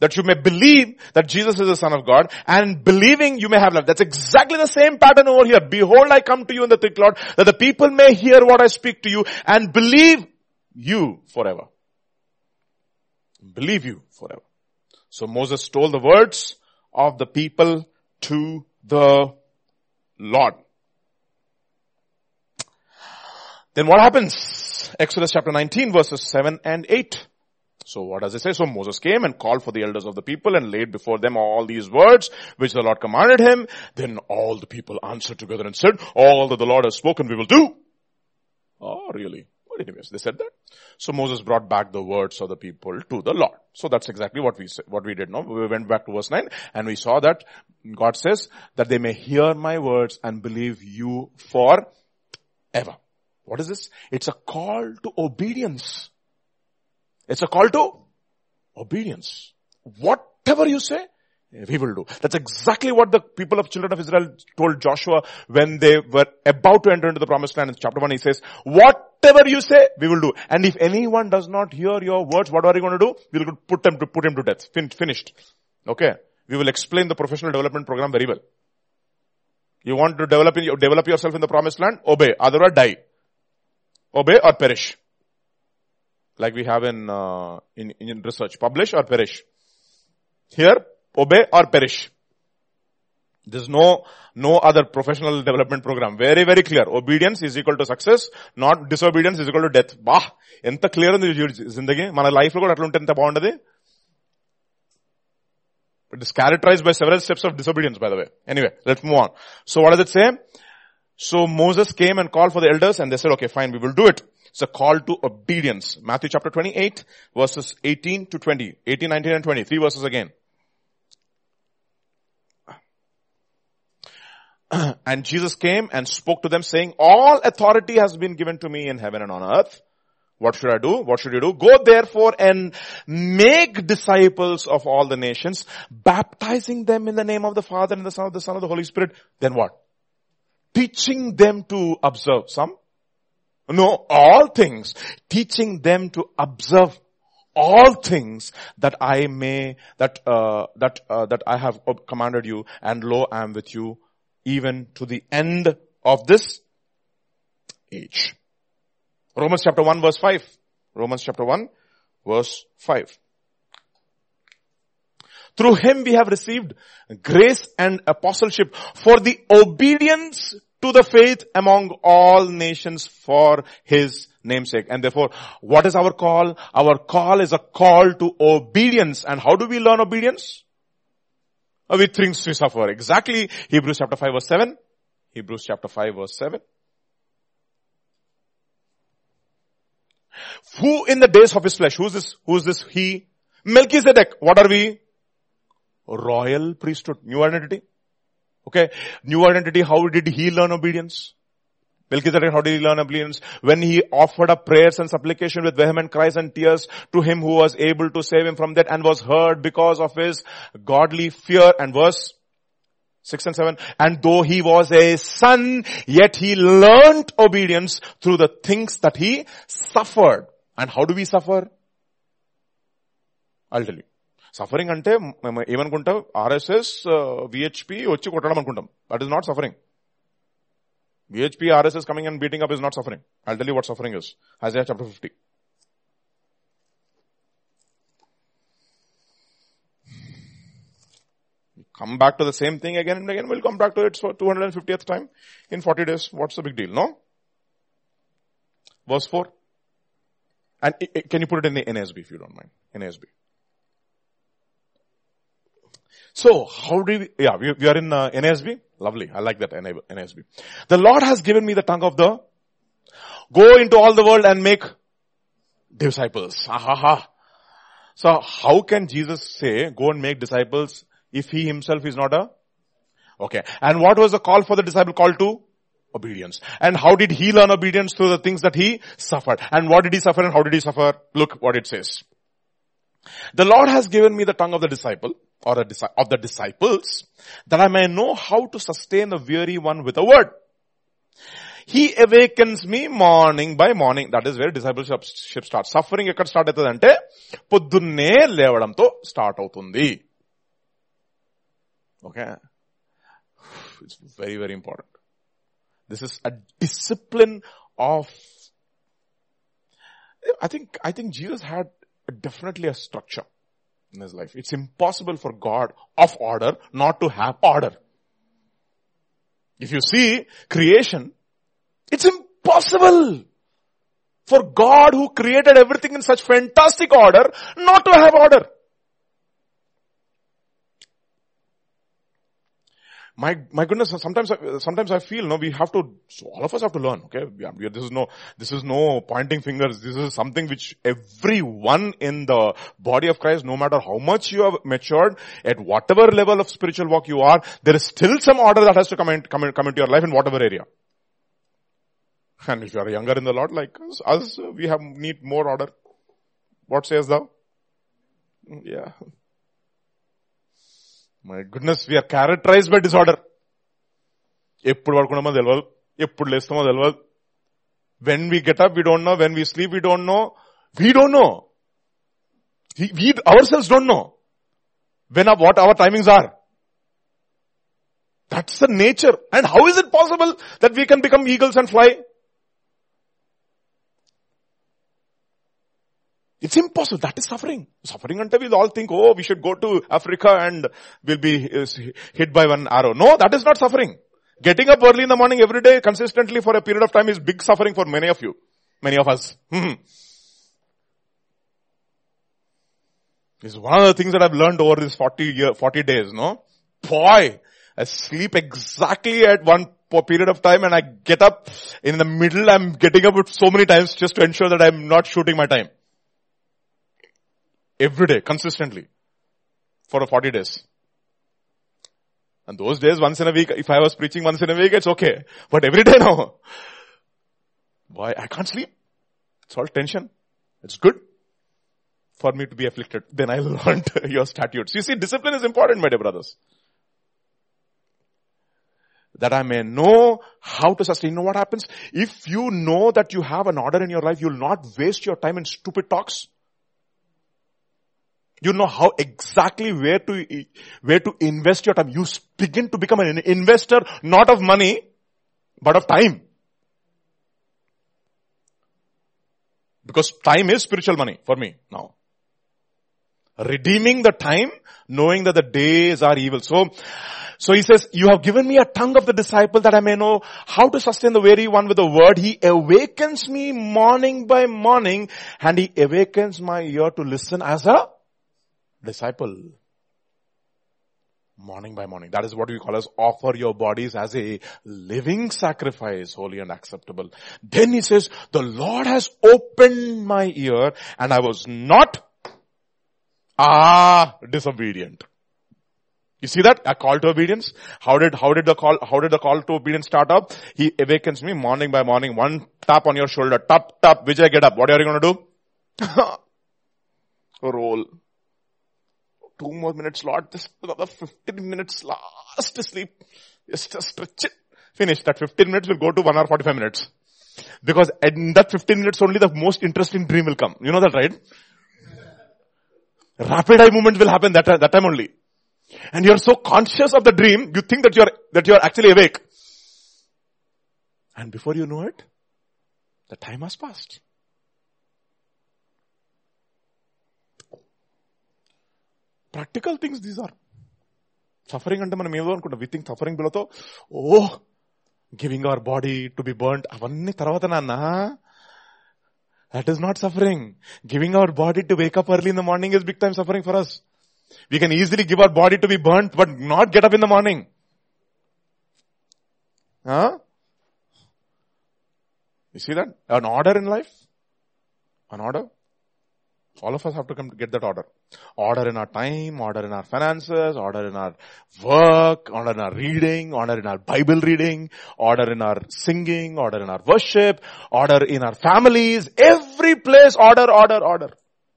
that you may believe that Jesus is the Son of God, and believing you may have life. That's exactly the same pattern over here. Behold, I come to you in the thick cloud, that the people may hear what I speak to you, and believe you forever. Believe you forever. So Moses told the words of the people to the Lord. Then what happens? Exodus chapter 19 verses 7 and 8. So what does it say? So Moses came and called for the elders of the people and laid before them all these words which the Lord commanded him. Then all the people answered together and said, all that the Lord has spoken we will do. Oh, really? Well, anyways, they said that. So Moses brought back the words of the people to the Lord. So that's exactly what we said, what we did now. We went back to verse 9 and we saw that God says that they may hear my words and believe you for ever. What is this? It's a call to obedience. It's a call to obedience. Whatever you say, we will do. That's exactly what the people of children of Israel told Joshua when they were about to enter into the promised land. In chapter 1 he says, whatever you say, we will do. And if anyone does not hear your words, what are you going to do? We will put them to, put him to death. Fin- finished. Okay. We will explain the professional development program very well. You want to develop, in, develop yourself in the promised land? Obey. Otherwise die. Obey or perish Like we have in, uh, in, in research. Publish or perish. Here, obey or perish. There's no, no other professional development program. Very, very clear. Obedience is equal to success, not disobedience is equal to death. బా ఎంత clear ఉంది జిందగీ మన life లో కూడా అట్లా ఉంటే ఎంత బాగుంటది It is characterized by several steps of disobedience, by the way. Anyway, let's move on. So what does it say? So Moses came and called for the elders and they said, okay, fine, we will do it. It's a call to obedience. Matthew chapter 28 verses 18 to 20. 18, 19 and 20. Three verses again. and Jesus came and spoke to them saying, all authority has been given to me in heaven and on earth. What should I do? What should you do? Go therefore and make disciples of all the nations, baptizing them in the name of the Father and the Son of the Son of the Holy Spirit. Then what? Teaching them to observe some. No, all things. Teaching them to observe all things that I may, that, uh, that, uh, that I have commanded you and lo, I am with you even to the end of this age. Romans chapter 1 verse 5. Romans chapter 1 verse 5. Through him we have received grace and apostleship for the obedience to the faith among all nations for his namesake. And therefore, what is our call? Our call is a call to obedience. And how do we learn obedience? Uh, with things we suffer. Exactly Hebrews chapter 5 verse 7. Hebrews chapter 5 verse 7. Who in the days of his flesh, who's this, who's this he? Melchizedek. What are we? Royal priesthood. New identity. Okay. New identity. How did he learn obedience? Melchizedek, how did he learn obedience? When he offered up prayers and supplication with vehement cries and tears to him who was able to save him from that and was heard because of his godly fear and verse 6 and 7. And though he was a son, yet he learned obedience through the things that he suffered. And how do we suffer? I'll tell you. Suffering అంటే మేము ఏమనుకుంటాం RSS VHP వచ్చి కొట్టడం అనుకుంటాం that is not suffering VHP, RSS coming and beating up is not suffering. I'll tell you what suffering is. Isaiah chapter 50. Come back to the same thing again and again. We'll come back to it for 250th time in 40 days. What's the big deal? No? Verse 4. And can you put it in the NASB if you don't mind? NASB. So, how do we, yeah, we, we are in uh, NASB. Lovely. I like that NASB. The Lord has given me the tongue of the, go into all the world and make disciples. Ha. So how can Jesus say, go and make disciples if he himself is not a, okay. And what was the call for the disciple called to? Obedience. And how did he learn obedience through the things that he suffered? And what did he suffer and how did he suffer? Look what it says. The Lord has given me the tongue of the disciple or of the disciples that I may know how to sustain the weary one with a word. He awakens me morning by morning. That is where discipleship starts. Suffering ఎక్కడ start అవుతుంది అంటే పొద్దున్నే లేవడంతో start అవుతుంది okay it's very very important this is a discipline of I think, I think Jesus had definitely a structure in his life. It's impossible for God of order not to have order. If you see creation, it's impossible for God who created everything in such fantastic order not to have order. My my goodness sometimes sometimes i feel no we have to so all of us have to learn okay this is no this is no pointing fingers this is something which everyone in the body of christ no matter how much you have matured at whatever level of spiritual walk you are there is still some order that has to come in come, in, come into your life in whatever area And if you are younger in the Lord like us, us we have need more order. What says thou? Yeah. My goodness, we are characterized by disorder. ఎప్పుడు పడుకున్నామో తెలియదు ఎప్పుడు లేస్తామో తెలియదు when we get up we don't know when we sleep we don't know we don't know we hour cells don't know when what our timings are That's the nature. And how is it possible that we can become eagles and fly? It's impossible. That is suffering. Suffering until we all think, oh, we should go to Africa and we'll be uh, hit by one arrow. No, that is not suffering. Getting up early in the morning every day consistently for a period of time is big suffering for many of you. Many of us. Hmm. It's one of the things that I've learned over these 40 year, 40 days, no? Boy, I sleep exactly at one period of time and I get up in the middle, I'm getting up so many times just to ensure that I'm not shooting my time. Every day, consistently. For 40 days. And those days, once in a week, if I was preaching once in a week, it's okay. But every day now, why I can't sleep. It's all tension. It's good for me to be afflicted. Then I learned your statutes. You see, discipline is important, my dear brothers. That I may know how to sustain. You know what happens? If you know that you have an order in your life, you'll not waste your time in stupid talks. You know how exactly where to, where to invest your time. You begin to become an investor, not of money, but of time. Because time is spiritual money for me now. Redeeming the time, knowing that the days are evil. So, so he says, you have given me a tongue of the disciple that I may know how to sustain the weary one with the word. He awakens me morning by morning and he awakens my ear to listen as a disciple. Morning by morning. That is what we call as offer your bodies as a living sacrifice, holy and acceptable. Then he says, the Lord has opened my ear and I was not Ah, disobedient. You see that? A call to obedience? How did, how did the call, how did the call to obedience start up? He awakens me morning by morning, one tap on your shoulder, tap, tap, Vijay get up. What are you gonna do? Roll. Two more minutes, Lord. Just another 15 minutes last sleep. Just, just stretch it. Finish. That 15 minutes will go to 1 hour 45 minutes. Because in that 15 minutes only the most interesting dream will come. You know that, right? Rapid eye movement will happen that, that time only. And you're so conscious of the dream, you think that you're, that you're actually awake. And before you know it, the time has passed. Practical things these are suffering అంటే మనం ఏదో అనుకుంటాం we think suffering బిలోతో ఓ giving our body to be burn అవన్నీ తర్వాత నాన్న that is not suffering. Giving our body to wake up early in the morning is big time suffering for us. We can easily give our body to be burnt, but not get up in the morning. Huh? You see that? An order in life? all of us have to come to get that order. Order in our time, order in our finances, order in our work, order in our reading, order in our Bible reading, order in our singing, order in our worship, order in our families, every place, order, order, order.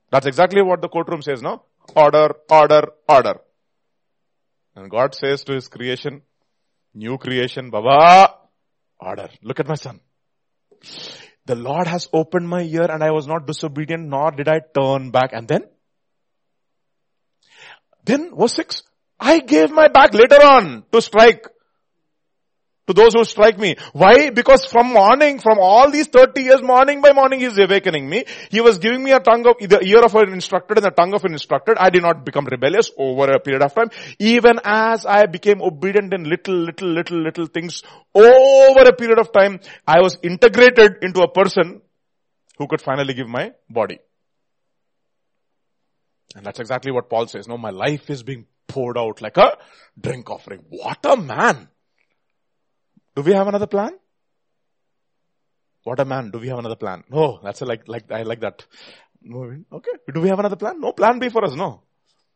That's exactly what the courtroom says, no? Order, order, order. And God says to his creation, new creation, Baba, order. Look at my son. The Lord has opened my ear and I was not disobedient nor did I turn back. And then? Then verse 6. I gave my back later on to strike to those who strike me. Why? Because from morning, from all these 30 years, morning by morning, He is awakening me. He was giving me a tongue of, the ear of an instructed and the tongue of an instructed. I did not become rebellious over a period of time. Even as I became obedient in little, little, little, little things over a period of time, I was integrated into a person who could finally give my body. And that's exactly what Paul says. No, my life is being poured out like a drink offering. What a man! Do we have another plan? What a man. Do we have another plan? No, that's a like, like, I like that. Okay. Do we have another plan? No plan B for us. No.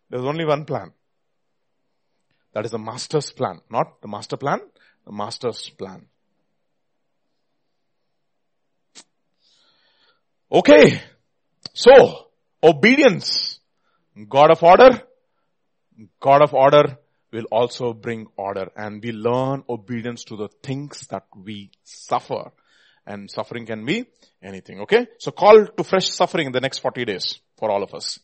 There's only one plan. That is the master's plan. Not the master plan, the master's plan. Okay. So, obedience. God of order. God of order will also bring order and we learn obedience to the things that we suffer. And suffering can be anything, okay? So call to fresh suffering in the next 40 days for all of us.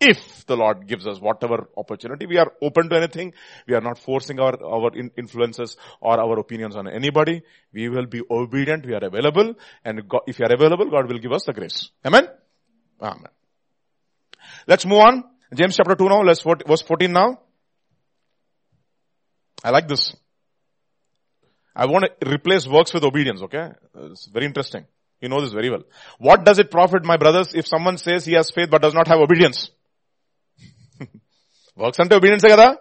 If the Lord gives us whatever opportunity, we are open to anything. We are not forcing our, our influences or our opinions on anybody. We will be obedient. We are available. And God, if you are available, God will give us the grace. Amen? Amen. Let's move on. James chapter 2 now. Let's, verse 14 now. I like this. I want to replace works with obedience, okay? It's very interesting. You know this very well. What does it profit, my brothers, if someone says he has faith but does not have obedience? works ante obedience kada?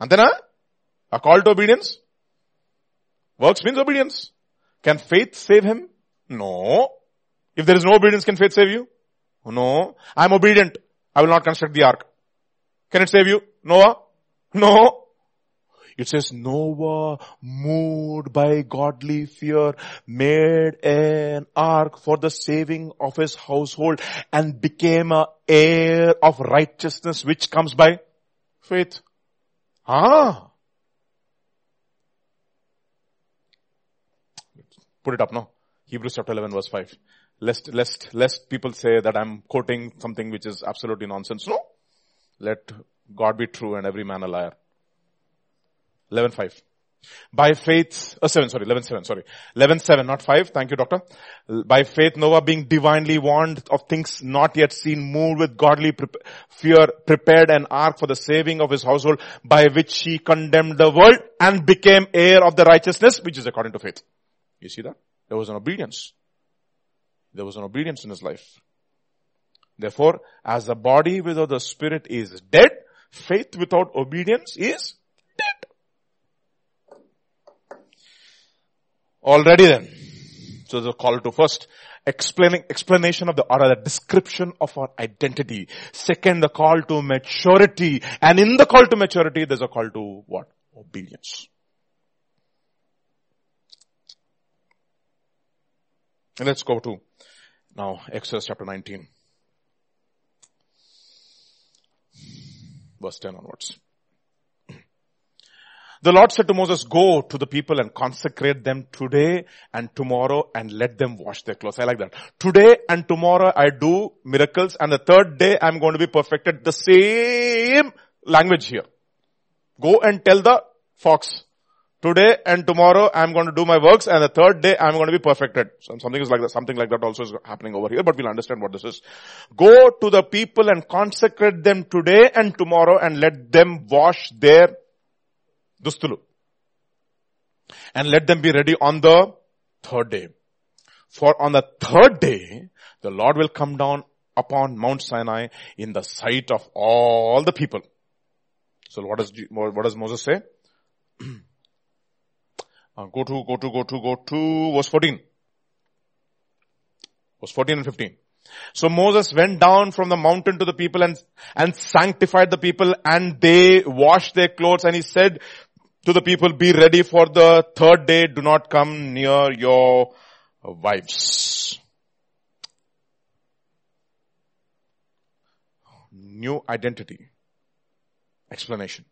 Antena? A call to obedience? Works means obedience. Can faith save him? No. If there is no obedience, can faith save you? No. I am obedient. I will not construct the ark. Can it save you? Noah? No. It says Noah, moved by godly fear, made an ark for the saving of his household and became a heir of righteousness which comes by faith. Ah. Put it up now. Hebrews chapter 11 verse 5. Lest, lest, lest people say that I'm quoting something which is absolutely nonsense. No. Let God be true and every man a liar. 11.5. By faith, uh, 7, sorry, 11.7, sorry. 11.7, not 5. Thank you, doctor. By faith, Noah being divinely warned of things not yet seen, moved with godly pre- fear, prepared an ark for the saving of his household, by which he condemned the world and became heir of the righteousness, which is according to faith. You see that? There was an obedience. There was an obedience in his life. Therefore, as the body without the spirit is dead, faith without obedience is Already then. So the call to first explaining, explanation of the, or the description of our identity. Second, the call to maturity. And in the call to maturity, there's a call to what? Obedience. And let's go to now Exodus chapter 19. Verse 10 onwards. The Lord said to Moses, go to the people and consecrate them today and tomorrow and let them wash their clothes. I like that. Today and tomorrow I do miracles and the third day I'm going to be perfected. The same language here. Go and tell the fox. Today and tomorrow I'm going to do my works and the third day I'm going to be perfected. So something is like that, something like that also is happening over here, but we'll understand what this is. Go to the people and consecrate them today and tomorrow and let them wash their దుస్తులు and let them be ready on the third day. For on the third day, the Lord will come down upon Mount Sinai in the sight of all the people. So what does, what does Moses say? uh, go to, go to, go to, go to verse 14. Verse 14 and 15. So Moses went down from the mountain to the people and, and sanctified the people and they washed their clothes and he said to the people, be ready for the third day, do not come near your wives. New identity. Explanation.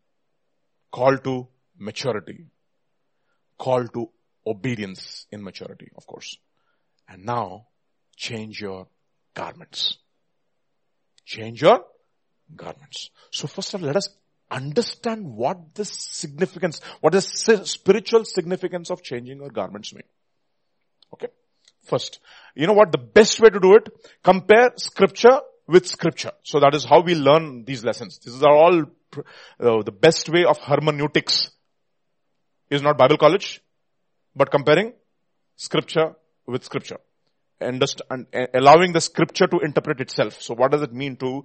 Call to maturity. Call to obedience in maturity, of course. And now, change your garments. Change your garments. So first of all, let us understand what the significance, what the spiritual significance of changing your garments mean. Okay. First, you know what the best way to do it? Compare scripture with scripture. So that is how we learn these lessons. These are all uh, the best way of hermeneutics is not Bible college, but comparing scripture with scripture. And, and allowing the scripture to interpret itself. So what does it mean to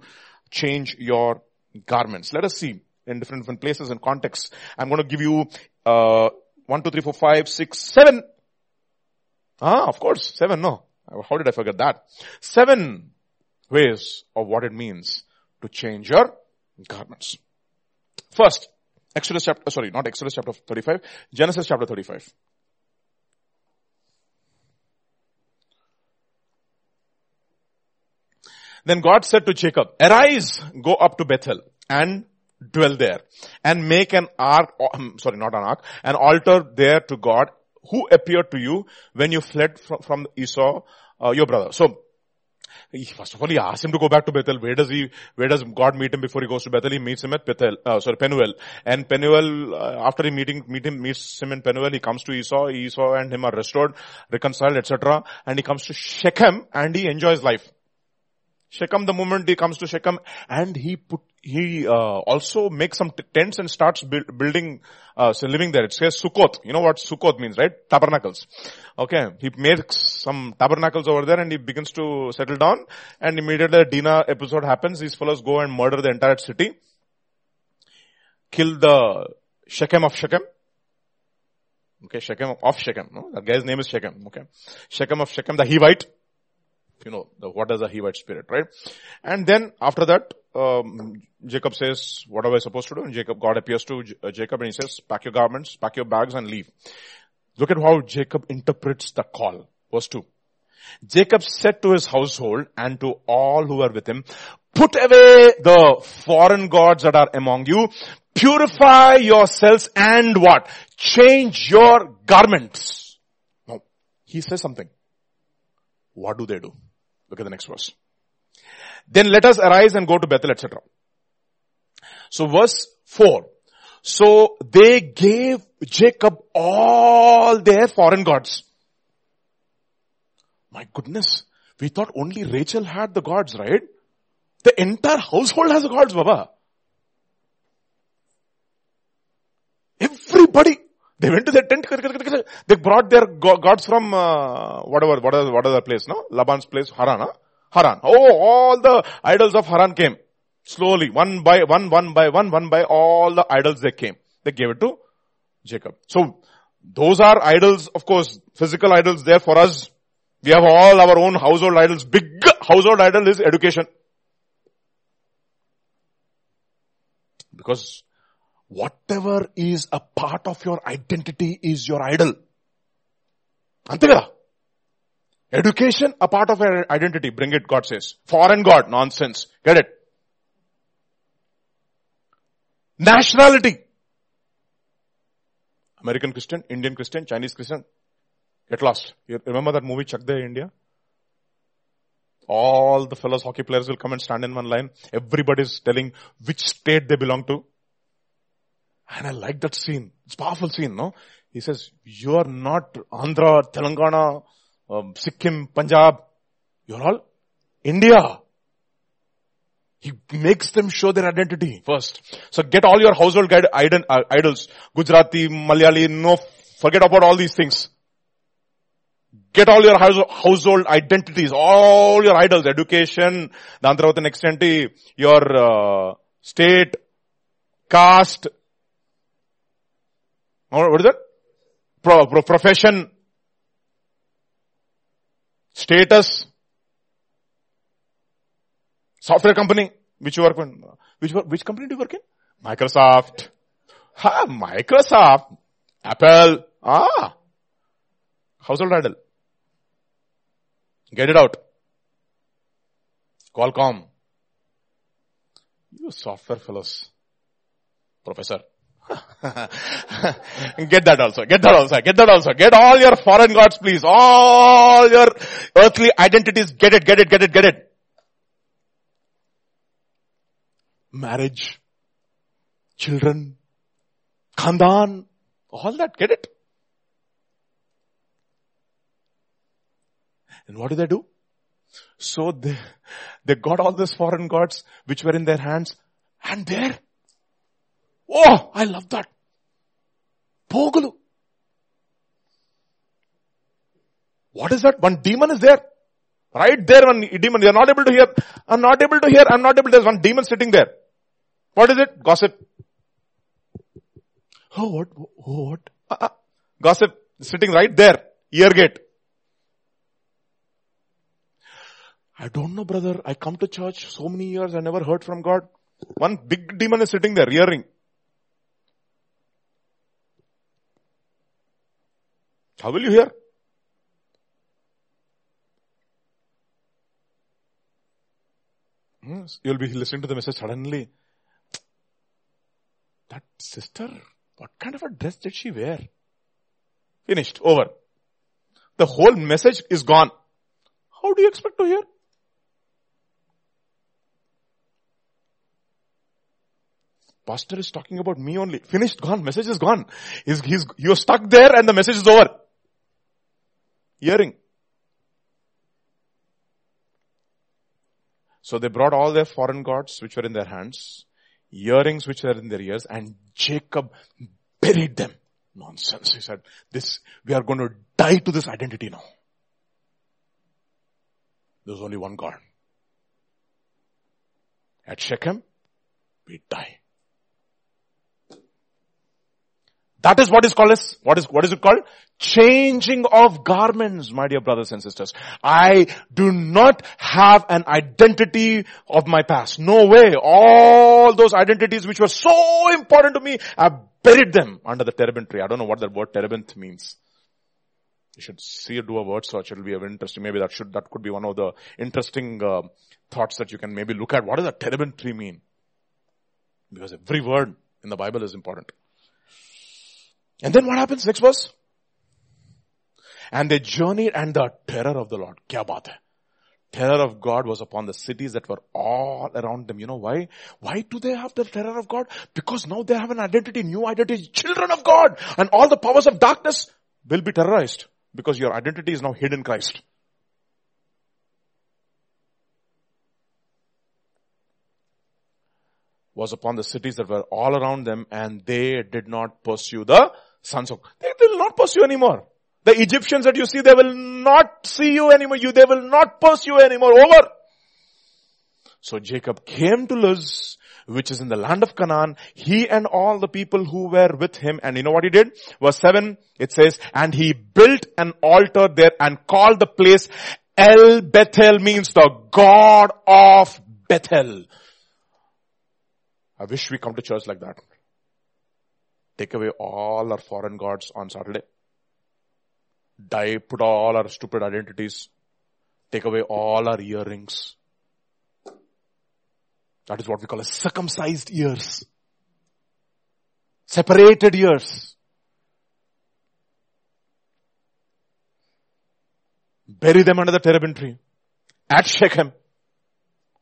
change your garments? Let us see in different, different places and contexts. I'm going to give you, uh, one, two, three, four, five, six, seven. Ah, of course, seven, no. How did I forget that? Seven ways of what it means to change your garments. First, Exodus chapter, sorry, not Exodus chapter 35, Genesis chapter 35. Then God said to Jacob, arise, go up to Bethel and dwell there and make an ark, um, sorry, not an ark, an altar there to God who appeared to you when you fled from, from Esau, uh, your brother. So, First of all, he asks him to go back to Bethel. Where does he, where does God meet him before he goes to Bethel? He meets him at Bethel, uh, sorry, Penuel. And Penuel, uh, after he meeting, meet him, meets him in Penuel, he comes to Esau. Esau and him are restored, reconciled, etc. And he comes to Shechem and he enjoys life. Shechem, the moment he comes to Shechem, and he put, he uh, also makes some t- tents and starts bu- building, uh, so living there. It says Sukkot. You know what Sukkot means, right? Tabernacles. Okay, he makes some tabernacles over there, and he begins to settle down. And immediately the Dinah episode happens. These fellows go and murder the entire city, kill the Shechem of Shechem. Okay, Shechem of Shechem. No, that guy's name is Shechem. Okay, Shechem of Shechem, the Hivite you know, the, what is a Hivite spirit, right? And then after that, um, Jacob says, what am I supposed to do? And Jacob, God appears to J- uh, Jacob and he says, pack your garments, pack your bags and leave. Look at how Jacob interprets the call. Verse 2. Jacob said to his household and to all who were with him, put away the foreign gods that are among you, purify yourselves and what? Change your garments. Now, he says something. What do they do? Look at the next verse. Then let us arise and go to Bethel, etc. So verse 4. So they gave Jacob all their foreign gods. My goodness. We thought only Rachel had the gods, right? The entire household has gods, Baba. Everybody. They went to their tent. They brought their gods from uh, whatever, what are, what other place, no? Laban's place, Haran, huh? Haran. Oh, all the idols of Haran came. Slowly, one by one, one by one, one by all the idols they came. They gave it to Jacob. So, those are idols, of course, physical idols there for us. We have all our own household idols. Big household idol is education. Because whatever is a part of your identity is your idol. అంతే కదా Education, a part of your identity. Bring it, God says. Foreign God, nonsense. Get it? Nationality. American Christian, Indian Christian, Chinese Christian. Get lost. You remember that movie Chak De India? All the fellows hockey players will come and stand in one line. Everybody is telling which state they belong to. And I like that scene. It's a powerful scene, no? He says, you are not Andhra, Telangana, um, Sikkim, Punjab. You're all India. He makes them show their identity first. So get all your household guide, idol, uh, idols. Gujarati, Malayali, no, forget about all these things. Get all your house, household identities, all your idols, education, the Andhra extent, your uh, state, caste, what is that? Pro, pro, profession, status, software company, which you work in, which, which company do you work in? Microsoft. Ha, Microsoft. Apple. Ah. Household idol. Get it out. Qualcomm. You software fellows. Professor. get that also, get that also, get that also. Get all your foreign gods please. All your earthly identities, get it, get it, get it, get it. Marriage, children, khandan, all that, get it. And what do they do? So they, they got all these foreign gods which were in their hands and there Oh, I love that. Pogulu. What is that? One demon is there. Right there, one demon. You're not able to hear. I'm not able to hear. I'm not able. There's one demon sitting there. What is it? Gossip. Oh, what? What? Uh-uh. Gossip sitting right there. Ear gate. I don't know, brother. I come to church so many years. I never heard from God. One big demon is sitting there, hearing. How will you hear? Hmm, you'll be listening to the message suddenly. That sister, what kind of a dress did she wear? Finished. Over. The whole message is gone. How do you expect to hear? Pastor is talking about me only. Finished, gone. Message is gone. He's, he's, you're stuck there and the message is over. Hearing. So they brought all their foreign gods which were in their hands, earrings which were in their ears, and Jacob buried them. Nonsense. He said, this, we are going to die to this identity now. There's only one God. At Shechem, we die. That is what is called as, what is, what is it called? Changing of garments, my dear brothers and sisters. I do not have an identity of my past. No way. All those identities which were so important to me, I buried them under the terebinth tree. I don't know what that word terebinth means. You should see do a word search. It'll be very interesting. Maybe that should, that could be one of the interesting uh, thoughts that you can maybe look at. What does a terebinth tree mean? Because every word in the Bible is important. And then what happens? Next verse. And they journeyed and the terror of the Lord. Kya baat hai? Terror of God was upon the cities that were all around them. You know why? Why do they have the terror of God? Because now they have an identity, new identity, children of God. And all the powers of darkness will be terrorized. Because your identity is now hid in Christ. Was upon the cities that were all around them and they did not pursue the sons of, they will not pursue anymore. The Egyptians that you see, they will not see you anymore. You, they will not pursue anymore. Over. So Jacob came to Luz, which is in the land of Canaan, he and all the people who were with him. And you know what he did? Verse 7, it says, and he built an altar there and called the place El Bethel means the God of Bethel. I wish we come to church like that. Take away all our foreign gods on Saturday. Die, put all our stupid identities. Take away all our earrings. That is what we call a circumcised ears. Separated ears. Bury them under the terebinth tree at Shechem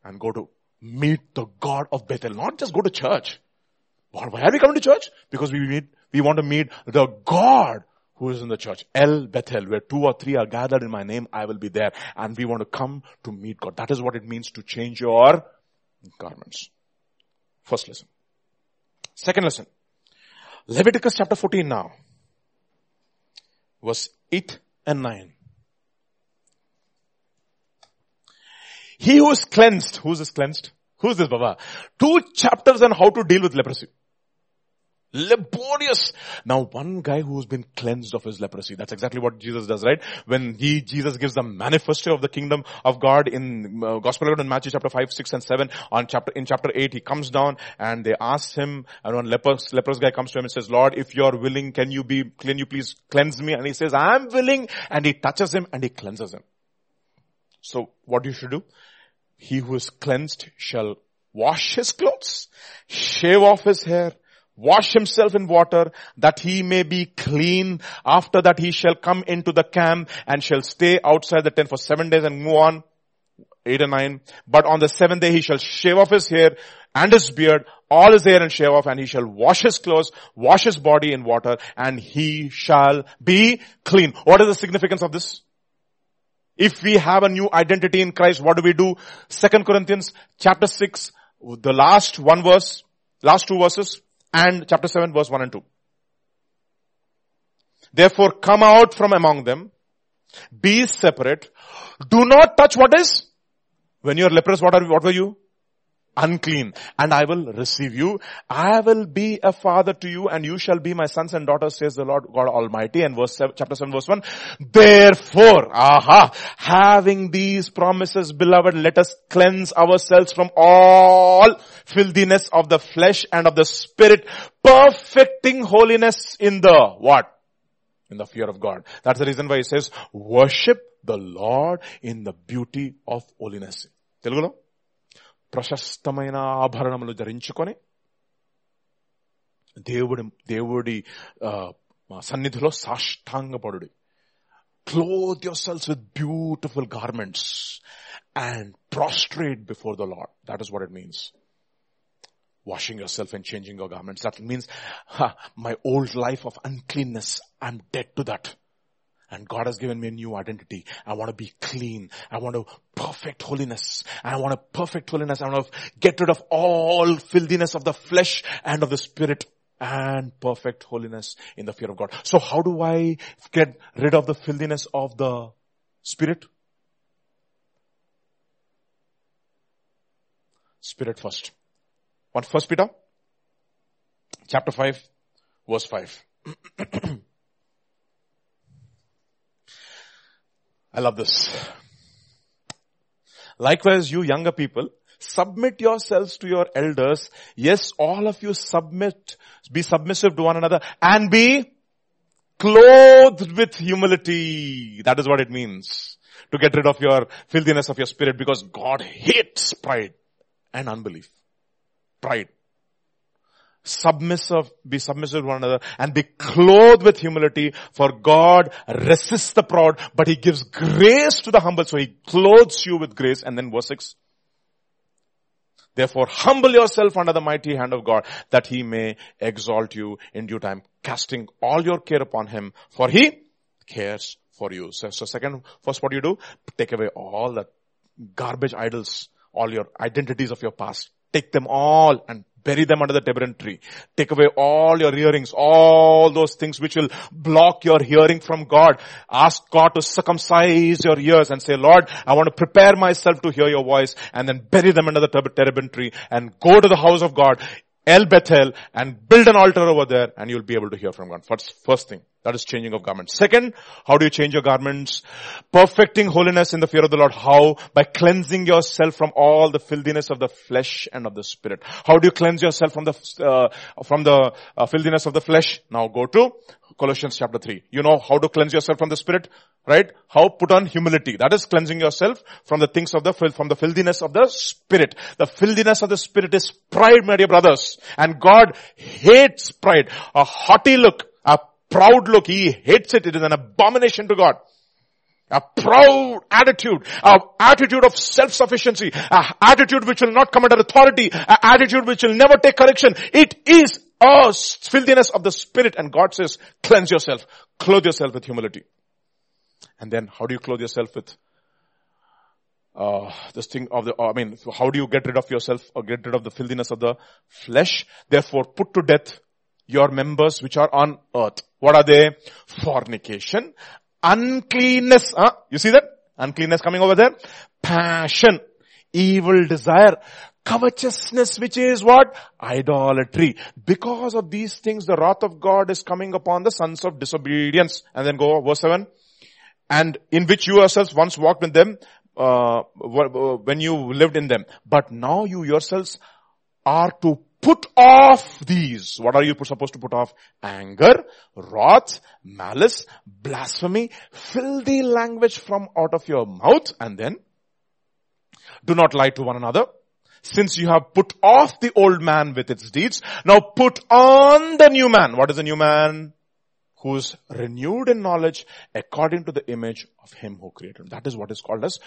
and go to meet the God of Bethel. Not just go to church. Why are we coming to church? Because we meet, we want to meet the God who is in the church. El Bethel, where two or three are gathered in my name, I will be there. And we want to come to meet God. That is what it means to change your garments. First lesson. Second lesson. Leviticus chapter 14 now. Verse 8 and 9. He who is cleansed, who is cleansed? Who is this Baba? Two chapters on how to deal with leprosy. Laborious. Now one guy who's been cleansed of his leprosy. That's exactly what Jesus does, right? When he, Jesus gives the manifesto of the kingdom of God in uh, Gospel according in Matthew chapter 5, 6 and 7 on chapter, in chapter 8, he comes down and they ask him, and one leprous, leprous guy comes to him and says, Lord, if you're willing, can you be, can you please cleanse me? And he says, I'm willing. And he touches him and he cleanses him. So what you should do? He who is cleansed shall wash his clothes, shave off his hair, wash himself in water that he may be clean. After that he shall come into the camp and shall stay outside the tent for seven days and move on. Eight and nine. But on the seventh day he shall shave off his hair and his beard, all his hair and shave off and he shall wash his clothes, wash his body in water and he shall be clean. What is the significance of this? If we have a new identity in Christ, what do we do? Second Corinthians chapter 6, the last one verse, last two verses and chapter 7 verse 1 and 2. Therefore come out from among them, be separate, do not touch what is? When you are leprous, what are, what were you? Unclean and I will receive you. I will be a father to you and you shall be my sons and daughters says the Lord God Almighty and verse seven, chapter 7 verse 1. Therefore, aha, having these promises beloved, let us cleanse ourselves from all filthiness of the flesh and of the spirit, perfecting holiness in the what? In the fear of God. That's the reason why he says worship the Lord in the beauty of holiness. Telugu ప్రశస్తమైన ఆభరణములు ధరించుకొని దేవుడి దేవుడి ఆ, సన్నిధిలో సాష్టాంగపడు clothe yourselves with beautiful garments and prostrate before the lord that is what it means washing yourself and changing your garments. That means ha, my old life of uncleanness, I'm dead to that. And God has given me a new identity. I want to be clean. I want to perfect holiness. I want a perfect holiness. I want to get rid of all filthiness of the flesh and of the spirit and perfect holiness in the fear of God. So how do I get rid of the filthiness of the spirit? Spirit first. One first Peter chapter 5 verse 5. I love this. Likewise, you younger people, submit yourselves to your elders. Yes, all of you submit, be submissive to one another and be clothed with humility. That is what it means. To get rid of your filthiness of your spirit because God hates pride and unbelief. Pride. Submissive, be submissive to one another and be clothed with humility for God resists the proud but He gives grace to the humble so He clothes you with grace and then verse 6. Therefore humble yourself under the mighty hand of God that He may exalt you in due time casting all your care upon Him for He cares for you. So, so second, first what do you do? Take away all the garbage idols, all your identities of your past. Take them all and bury them under the terebinth tree. Take away all your earrings, all those things which will block your hearing from God. Ask God to circumcise your ears and say, Lord, I want to prepare myself to hear your voice and then bury them under the terebinth tree and go to the house of God, El Bethel and build an altar over there and you'll be able to hear from God. First, first thing. That is changing of garments. Second, how do you change your garments? Perfecting holiness in the fear of the Lord. How? By cleansing yourself from all the filthiness of the flesh and of the spirit. How do you cleanse yourself from the, uh, from the uh, filthiness of the flesh? Now go to Colossians chapter 3. You know how to cleanse yourself from the spirit, right? How put on humility. That is cleansing yourself from the things of the, from the filthiness of the spirit. The filthiness of the spirit is pride, my dear brothers. And God hates pride. A haughty look, proud look. He hates it. It is an abomination to God. A proud attitude, a attitude of self-sufficiency, a attitude which will not come under authority, a attitude which will never take correction. It is a filthiness of the spirit and God says, cleanse yourself, clothe yourself with humility. And then how do you clothe yourself with uh, this thing of the, I mean, how do you get rid of yourself or get rid of the filthiness of the flesh? Therefore, put to death your members which are on earth. What are they? Fornication, uncleanness. Huh? You see that? Uncleanness coming over there. Passion, evil desire, covetousness which is what? Idolatry. Because of these things the wrath of God is coming upon the sons of disobedience. And then go verse 7. And in which you yourselves once walked with them, uh, when you lived in them. But now you yourselves are to put off these. What are you supposed to put off? Anger, wrath, malice, blasphemy, filthy language from out of your mouth and then do not lie to one another. Since you have put off the old man with its deeds, now put on the new man. What is the new man? Who is renewed in knowledge according to the image of him who created him. That is what is called as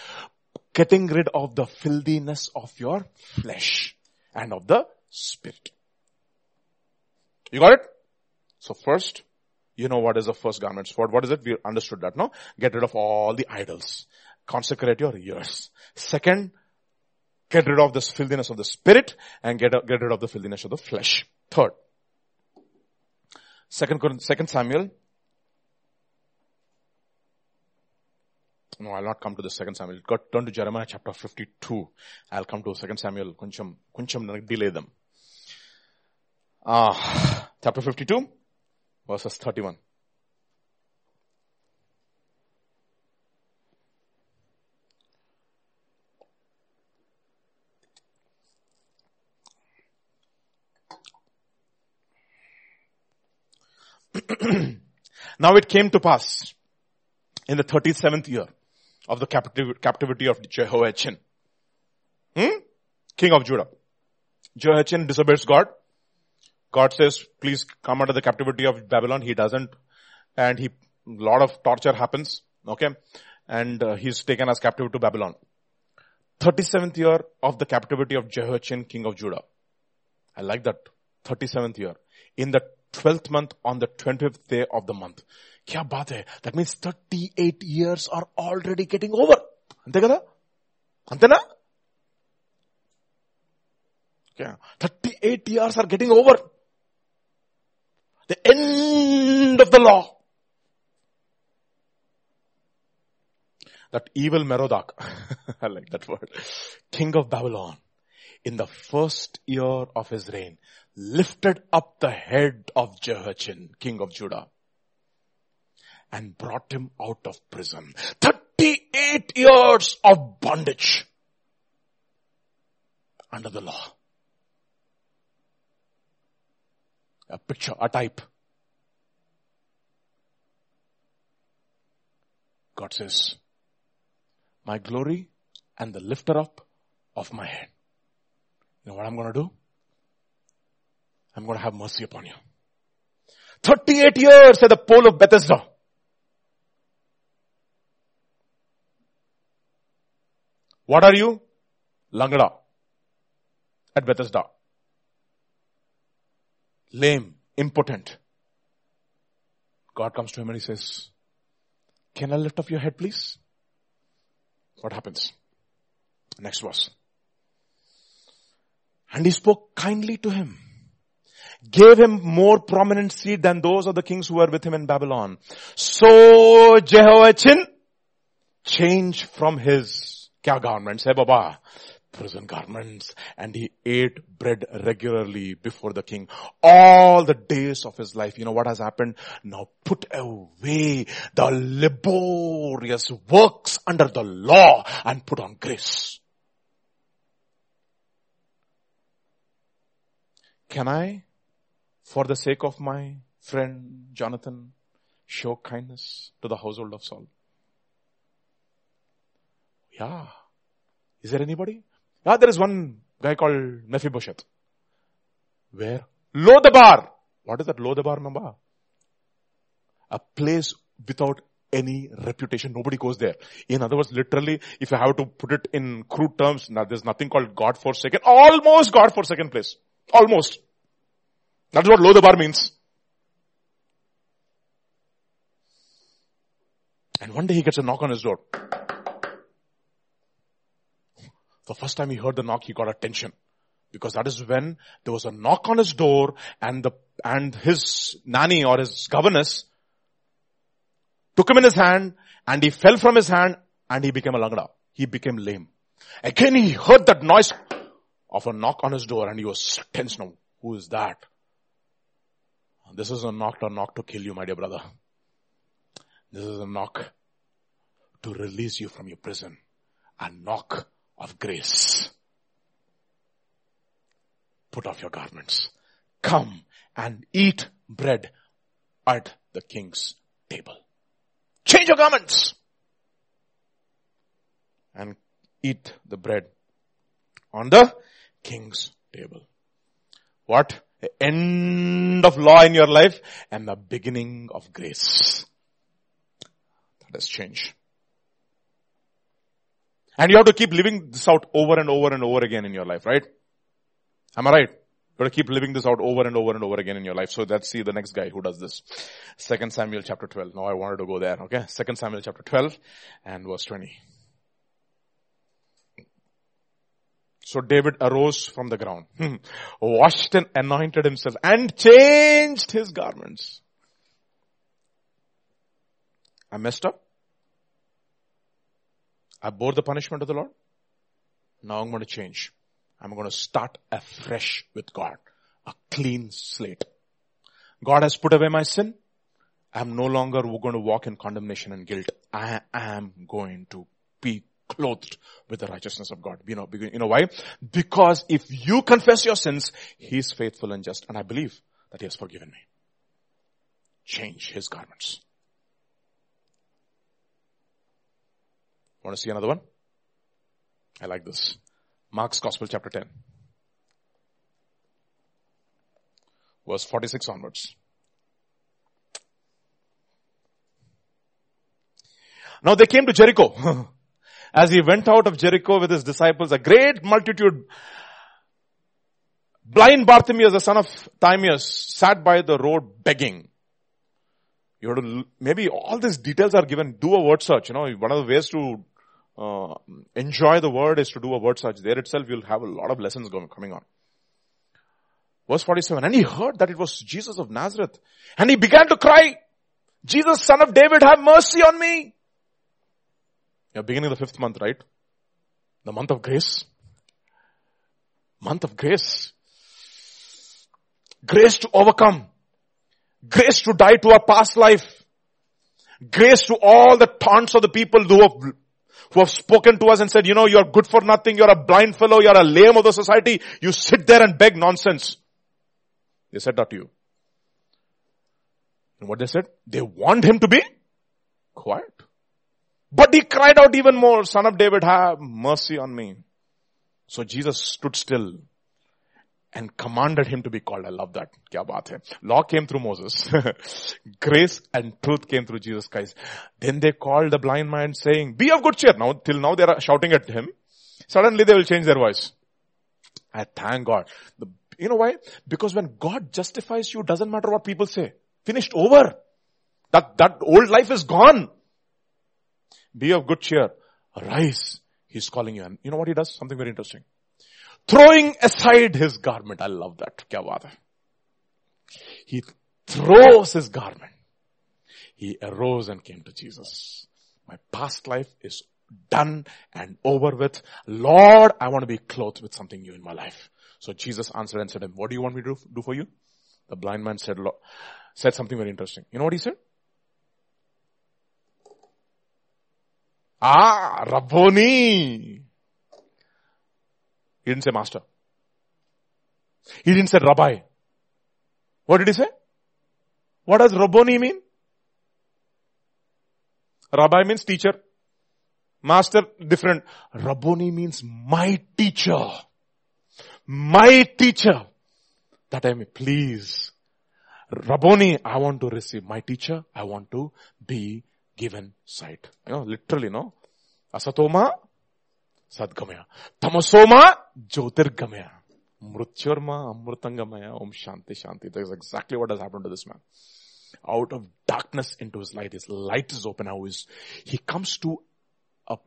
getting rid of the filthiness of your flesh and of the spirit. You got it? So first, you know what is the first garments for. What is it? We understood that, no? Get rid of all the idols. Consecrate your ears. Second, get rid of this filthiness of the spirit and get, get rid of the filthiness of the flesh. Third, second, second Samuel. No, I'll not come to the second Samuel. Turn to Jeremiah chapter 52. I'll come to second Samuel. Kuncham, kuncham delay them. Ah, chapter 52, verses 31. now it came to pass in the 37th year of the captivity of Jehoiachin. Hmm? king of Judah. Jehoiachin disobeys God. God says, please come under the captivity of Babylon. He doesn't. And he, lot of torture happens. Okay. And uh, he's taken as captive to Babylon. 37th year of the captivity of Jehoiachin, king of Judah. I like that. 37th year. In the 12th month on the 25th day of the month. Kya baat hai? That means 38 years are already getting over. Ante kada? Ante na? Okay. 38 years are getting over. The end of the law. That Evil-Merodach, I like that word, king of Babylon, in the first year of his reign, lifted up the head of Jehoiachin, king of Judah, and brought him out of prison. 38 years of bondage under the law. A picture, a type. God says, my glory and the lifter up of my head. You know what I'm going to do? I'm going to have mercy upon you. 38 years at the pole of Bethesda. What are you? Langada at Bethesda lame, impotent. God comes to him and he says, can I lift up your head please? What happens? Next verse. And he spoke kindly to him. Gave him more prominent seat than those of the kings who were with him in Babylon. So Jehoiachin changed from his hey Baba, prison garments and he ate bread regularly before the king all the days of his life. You know what has happened? Now put away the laborious works under the law and put on grace. Can I, for the sake of my friend Jonathan, show kindness to the household of Saul? Yeah. Is there anybody? Ah, there is one guy called Mephibosheth. Where? Lodabar. What is that Lodabar number? A place without any reputation. Nobody goes there. In other words, literally, if you have to put it in crude terms, now there's nothing called God forsaken. Almost God forsaken place. Almost. That's what Lodabar means. And one day he gets a knock on his door. The first time he heard the knock, he got attention. Because that is when there was a knock on his door and the, and his nanny or his governess took him in his hand and he fell from his hand and he became a langda. He became lame. Again he heard that noise of a knock on his door and he was tense now. Who is that? This is a knock or knock to kill you, my dear brother. This is a knock to release you from your prison. A knock of grace. Put off your garments. Come and eat bread at the king's table. Change your garments and eat the bread on the king's table. What? The end of law in your life and the beginning of grace. That has changed. And you have to keep living this out over and over and over again in your life, right? Am I right? You got to keep living this out over and over and over again in your life. So let's see the next guy who does this. Second Samuel chapter 12. Now I wanted to go there, okay? Second Samuel chapter 12 and verse 20. So David arose from the ground, washed and anointed himself and changed his garments. I messed up. I bore the punishment of the Lord. Now I'm going to change. I'm going to start afresh with God. A clean slate. God has put away my sin. I'm no longer going to walk in condemnation and guilt. I am going to be clothed with the righteousness of God. You know, you know why? Because if you confess your sins, He is faithful and just, and I believe that He has forgiven me. Change His garments. Want to see another one? I like this. Mark's Gospel chapter 10. Verse 46 onwards. Now they came to Jericho. As he went out of Jericho with his disciples, a great multitude, blind Bartimaeus, the son of Timaeus, sat by the road begging. You have to, maybe all these details are given. Do a word search. You know, one of the ways to uh, enjoy the word is to do a word search. There itself you'll have a lot of lessons going, coming on. Verse 47, and he heard that it was Jesus of Nazareth. And he began to cry, Jesus, son of David, have mercy on me. You're beginning the fifth month, right? The month of grace. Month of grace. Grace to overcome. Grace to die to our past life. Grace to all the taunts of the people who have, who have spoken to us and said, you know, you're good for nothing, you're a blind fellow, you're a lame of the society, you sit there and beg nonsense. They said that to you. And what they said? They want him to be quiet. But he cried out even more, son of David, have mercy on me. So Jesus stood still and commanded him to be called. I love that. Kya baat hai. Law came through Moses. Grace and truth came through Jesus Christ. Then they called the blind man saying, be of good cheer. Now, till now they are shouting at him. Suddenly they will change their voice. I thank God. The, you know why? Because when God justifies you, doesn't matter what people say. Finished over. That, that old life is gone. Be of good cheer. Arise. He's calling you. And you know what he does? Something very interesting. Throwing aside his garment. I love that. Kya baat hai? He throws his garment. He arose and came to Jesus. My past life is done and over with. Lord, I want to be clothed with something new in my life. So Jesus answered and said him, what do you want me to do for you? The blind man said, said something very interesting. You know what he said? Ah, Rabboni. He didn't say master. He didn't say rabbi. What did he say? What does Rabboni mean? Rabbi means teacher. Master, different. Rabboni means my teacher. My teacher. That I may please. Rabboni, I want to receive my teacher. I want to be given sight. You know, literally, no? Asatoma, sadgamaya. Tamasoma, jyotirgamaya. Mrutyurma, amrutangamaya, om shanti shanti. That is exactly what has happened to this man. Out of darkness into his light. His light is open now. He comes to a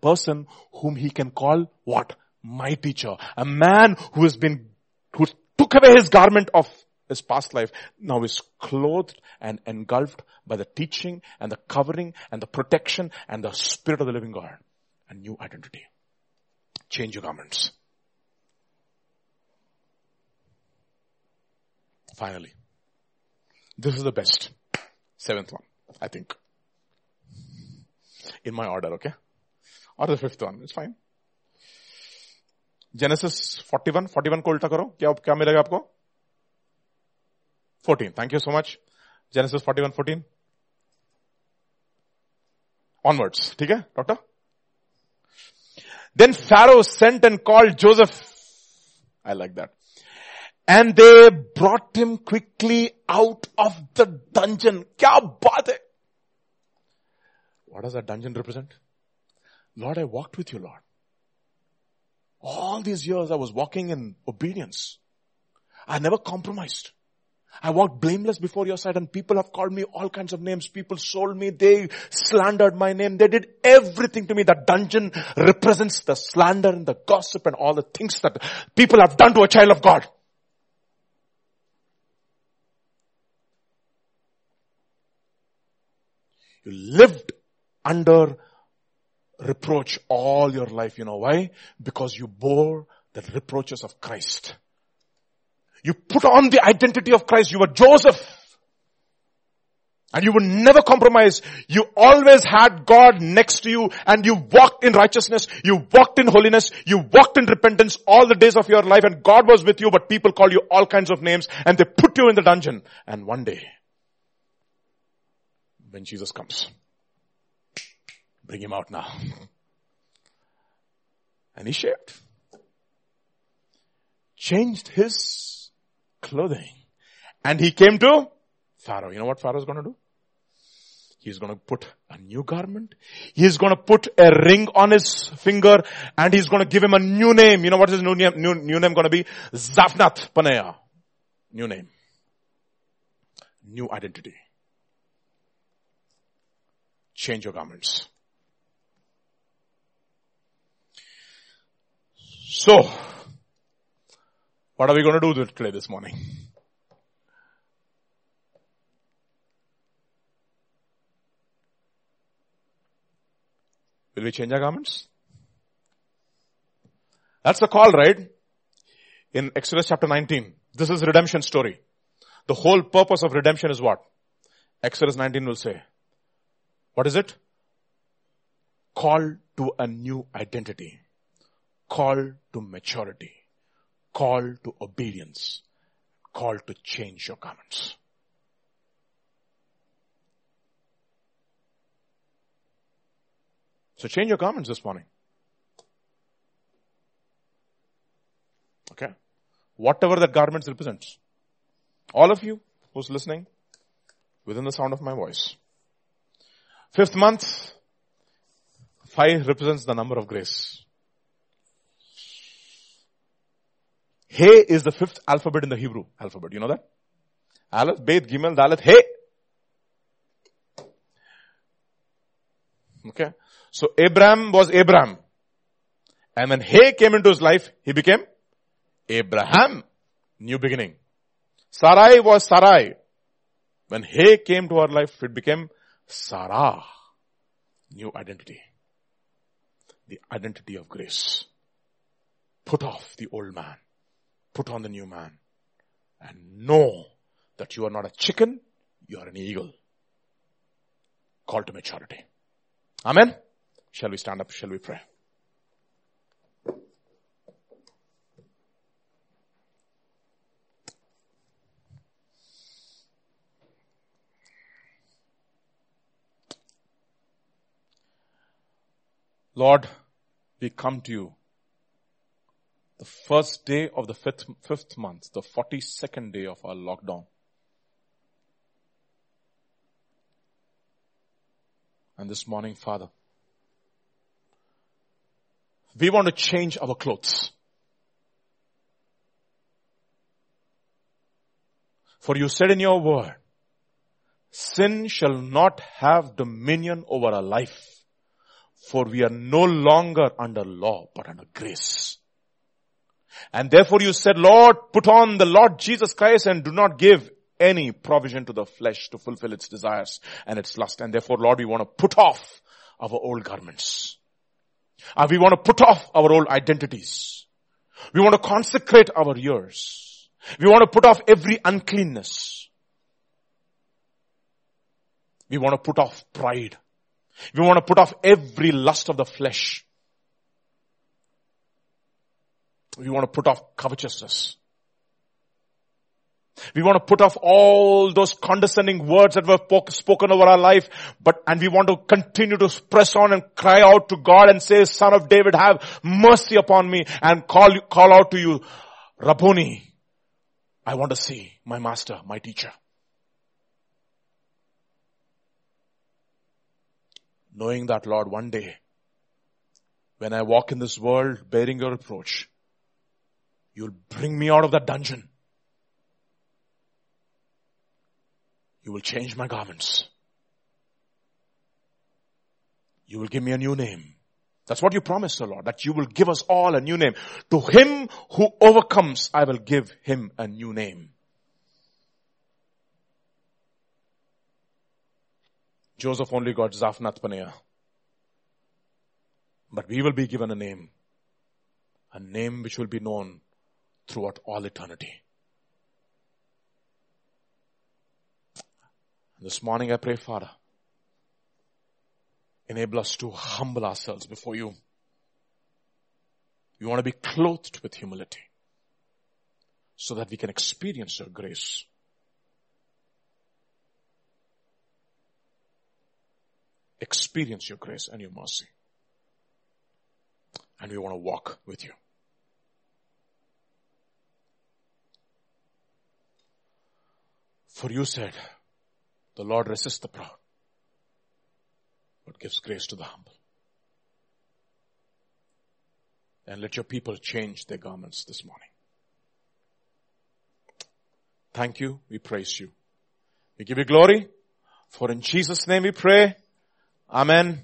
person whom he can call what? My teacher. A man who has been, who took away his garment of his past life now is clothed and engulfed by the teaching and the covering and the protection and the spirit of the living God. A new identity Change your garments. Finally. This is the best. Seventh one, I think. In my order, okay? Or the fifth one, it's fine. Genesis 41, 41 को उल्टा करो क्या क्या मिलेगा आपको 14. Thank you so much. Genesis 41, 14. Onwards. ठीक है doctor Then Pharaoh sent and called Joseph. I like that. And they brought him quickly out of the dungeon. Kya baat hai? What does that dungeon represent? Lord, I walked with you, Lord. All these years I was walking in obedience. I never compromised. I walked blameless before your sight and people have called me all kinds of names. People sold me. They slandered my name. They did everything to me. That dungeon represents the slander and the gossip and all the things that people have done to a child of God. You lived under reproach all your life. You know why? Because you bore the reproaches of Christ. You put on the identity of Christ. You were Joseph. And you would never compromise. You always had God next to you and you walked in righteousness. You walked in holiness. You walked in repentance all the days of your life and God was with you but people call you all kinds of names and they put you in the dungeon. And one day, when Jesus comes, bring him out now. And he shaved. changed his clothing and he came to Pharaoh. You know what Pharaoh is going to do? He's going to put a new garment. He's going to put a ring on his finger and he's going to give him a new name. You know what his new name, new, new name going to be? Zaphnath Paneah. New name. New identity. Change your garments. So, what are we going to do today this morning? Will we change our garments? That's the call, right? In Exodus chapter 19. This is redemption story. The whole purpose of redemption is what? Exodus 19 will say. What is it? Call to a new identity. Call to maturity. Call to obedience. Call to change your garments. So change your garments this morning. Okay? Whatever that garments represents. All of you who's listening within the sound of my voice. Fifth month, five represents the number of grace. He is the fifth alphabet in the Hebrew alphabet. You know that? Aleph, Beth, Gimel, Dalet, He. Okay. So Abram was Abram. And when He came into his life, he became Abraham. New beginning. Sarai was Sarai. When He came to her life, it became Sarah. New identity. The identity of grace. Put off the old man. Put on the new man. And know that you are not a chicken, you are an eagle. Call to maturity. Amen. Shall we stand up? Shall we pray? Lord, we come to you the first day of the fifth, fifth month, the 42nd day of our lockdown. And this morning, Father, we want to change our clothes. For you said in your word, sin shall not have dominion over our life, for we are no longer under law, but under grace. And therefore you said, Lord, put on the Lord Jesus Christ and do not give any provision to the flesh to fulfill its desires and its lust. And therefore, Lord, we want to put off our old garments. Uh, we want to put off our old identities. We want to consecrate our years. We want to put off every uncleanness. We want to put off pride. We want to put off every lust of the flesh. We want to put off covetousness. We want to put off all those condescending words that were spoken over our life, but, and we want to continue to press on and cry out to God and say, son of David, have mercy upon me and call, call out to you, Rabboni. I want to see my master, my teacher. Knowing that Lord, one day, when I walk in this world bearing your reproach, you'll bring me out of that dungeon You will change my garments. You will give me a new name. That's what you promised, O Lord, that you will give us all a new name. To him who overcomes, I will give him a new name. Joseph only got Zaphnath Paneah. But we will be given a name. A name which will be known throughout all eternity. This morning I pray, Father, enable us to humble ourselves before you. We want to be clothed with humility so that we can experience your grace. Experience your grace and your mercy. And we want to walk with you. For you said, the Lord resists the proud, but gives grace to the humble. And let your people change their garments this morning. Thank you. We praise you. We give you glory. For in Jesus' name we pray. Amen.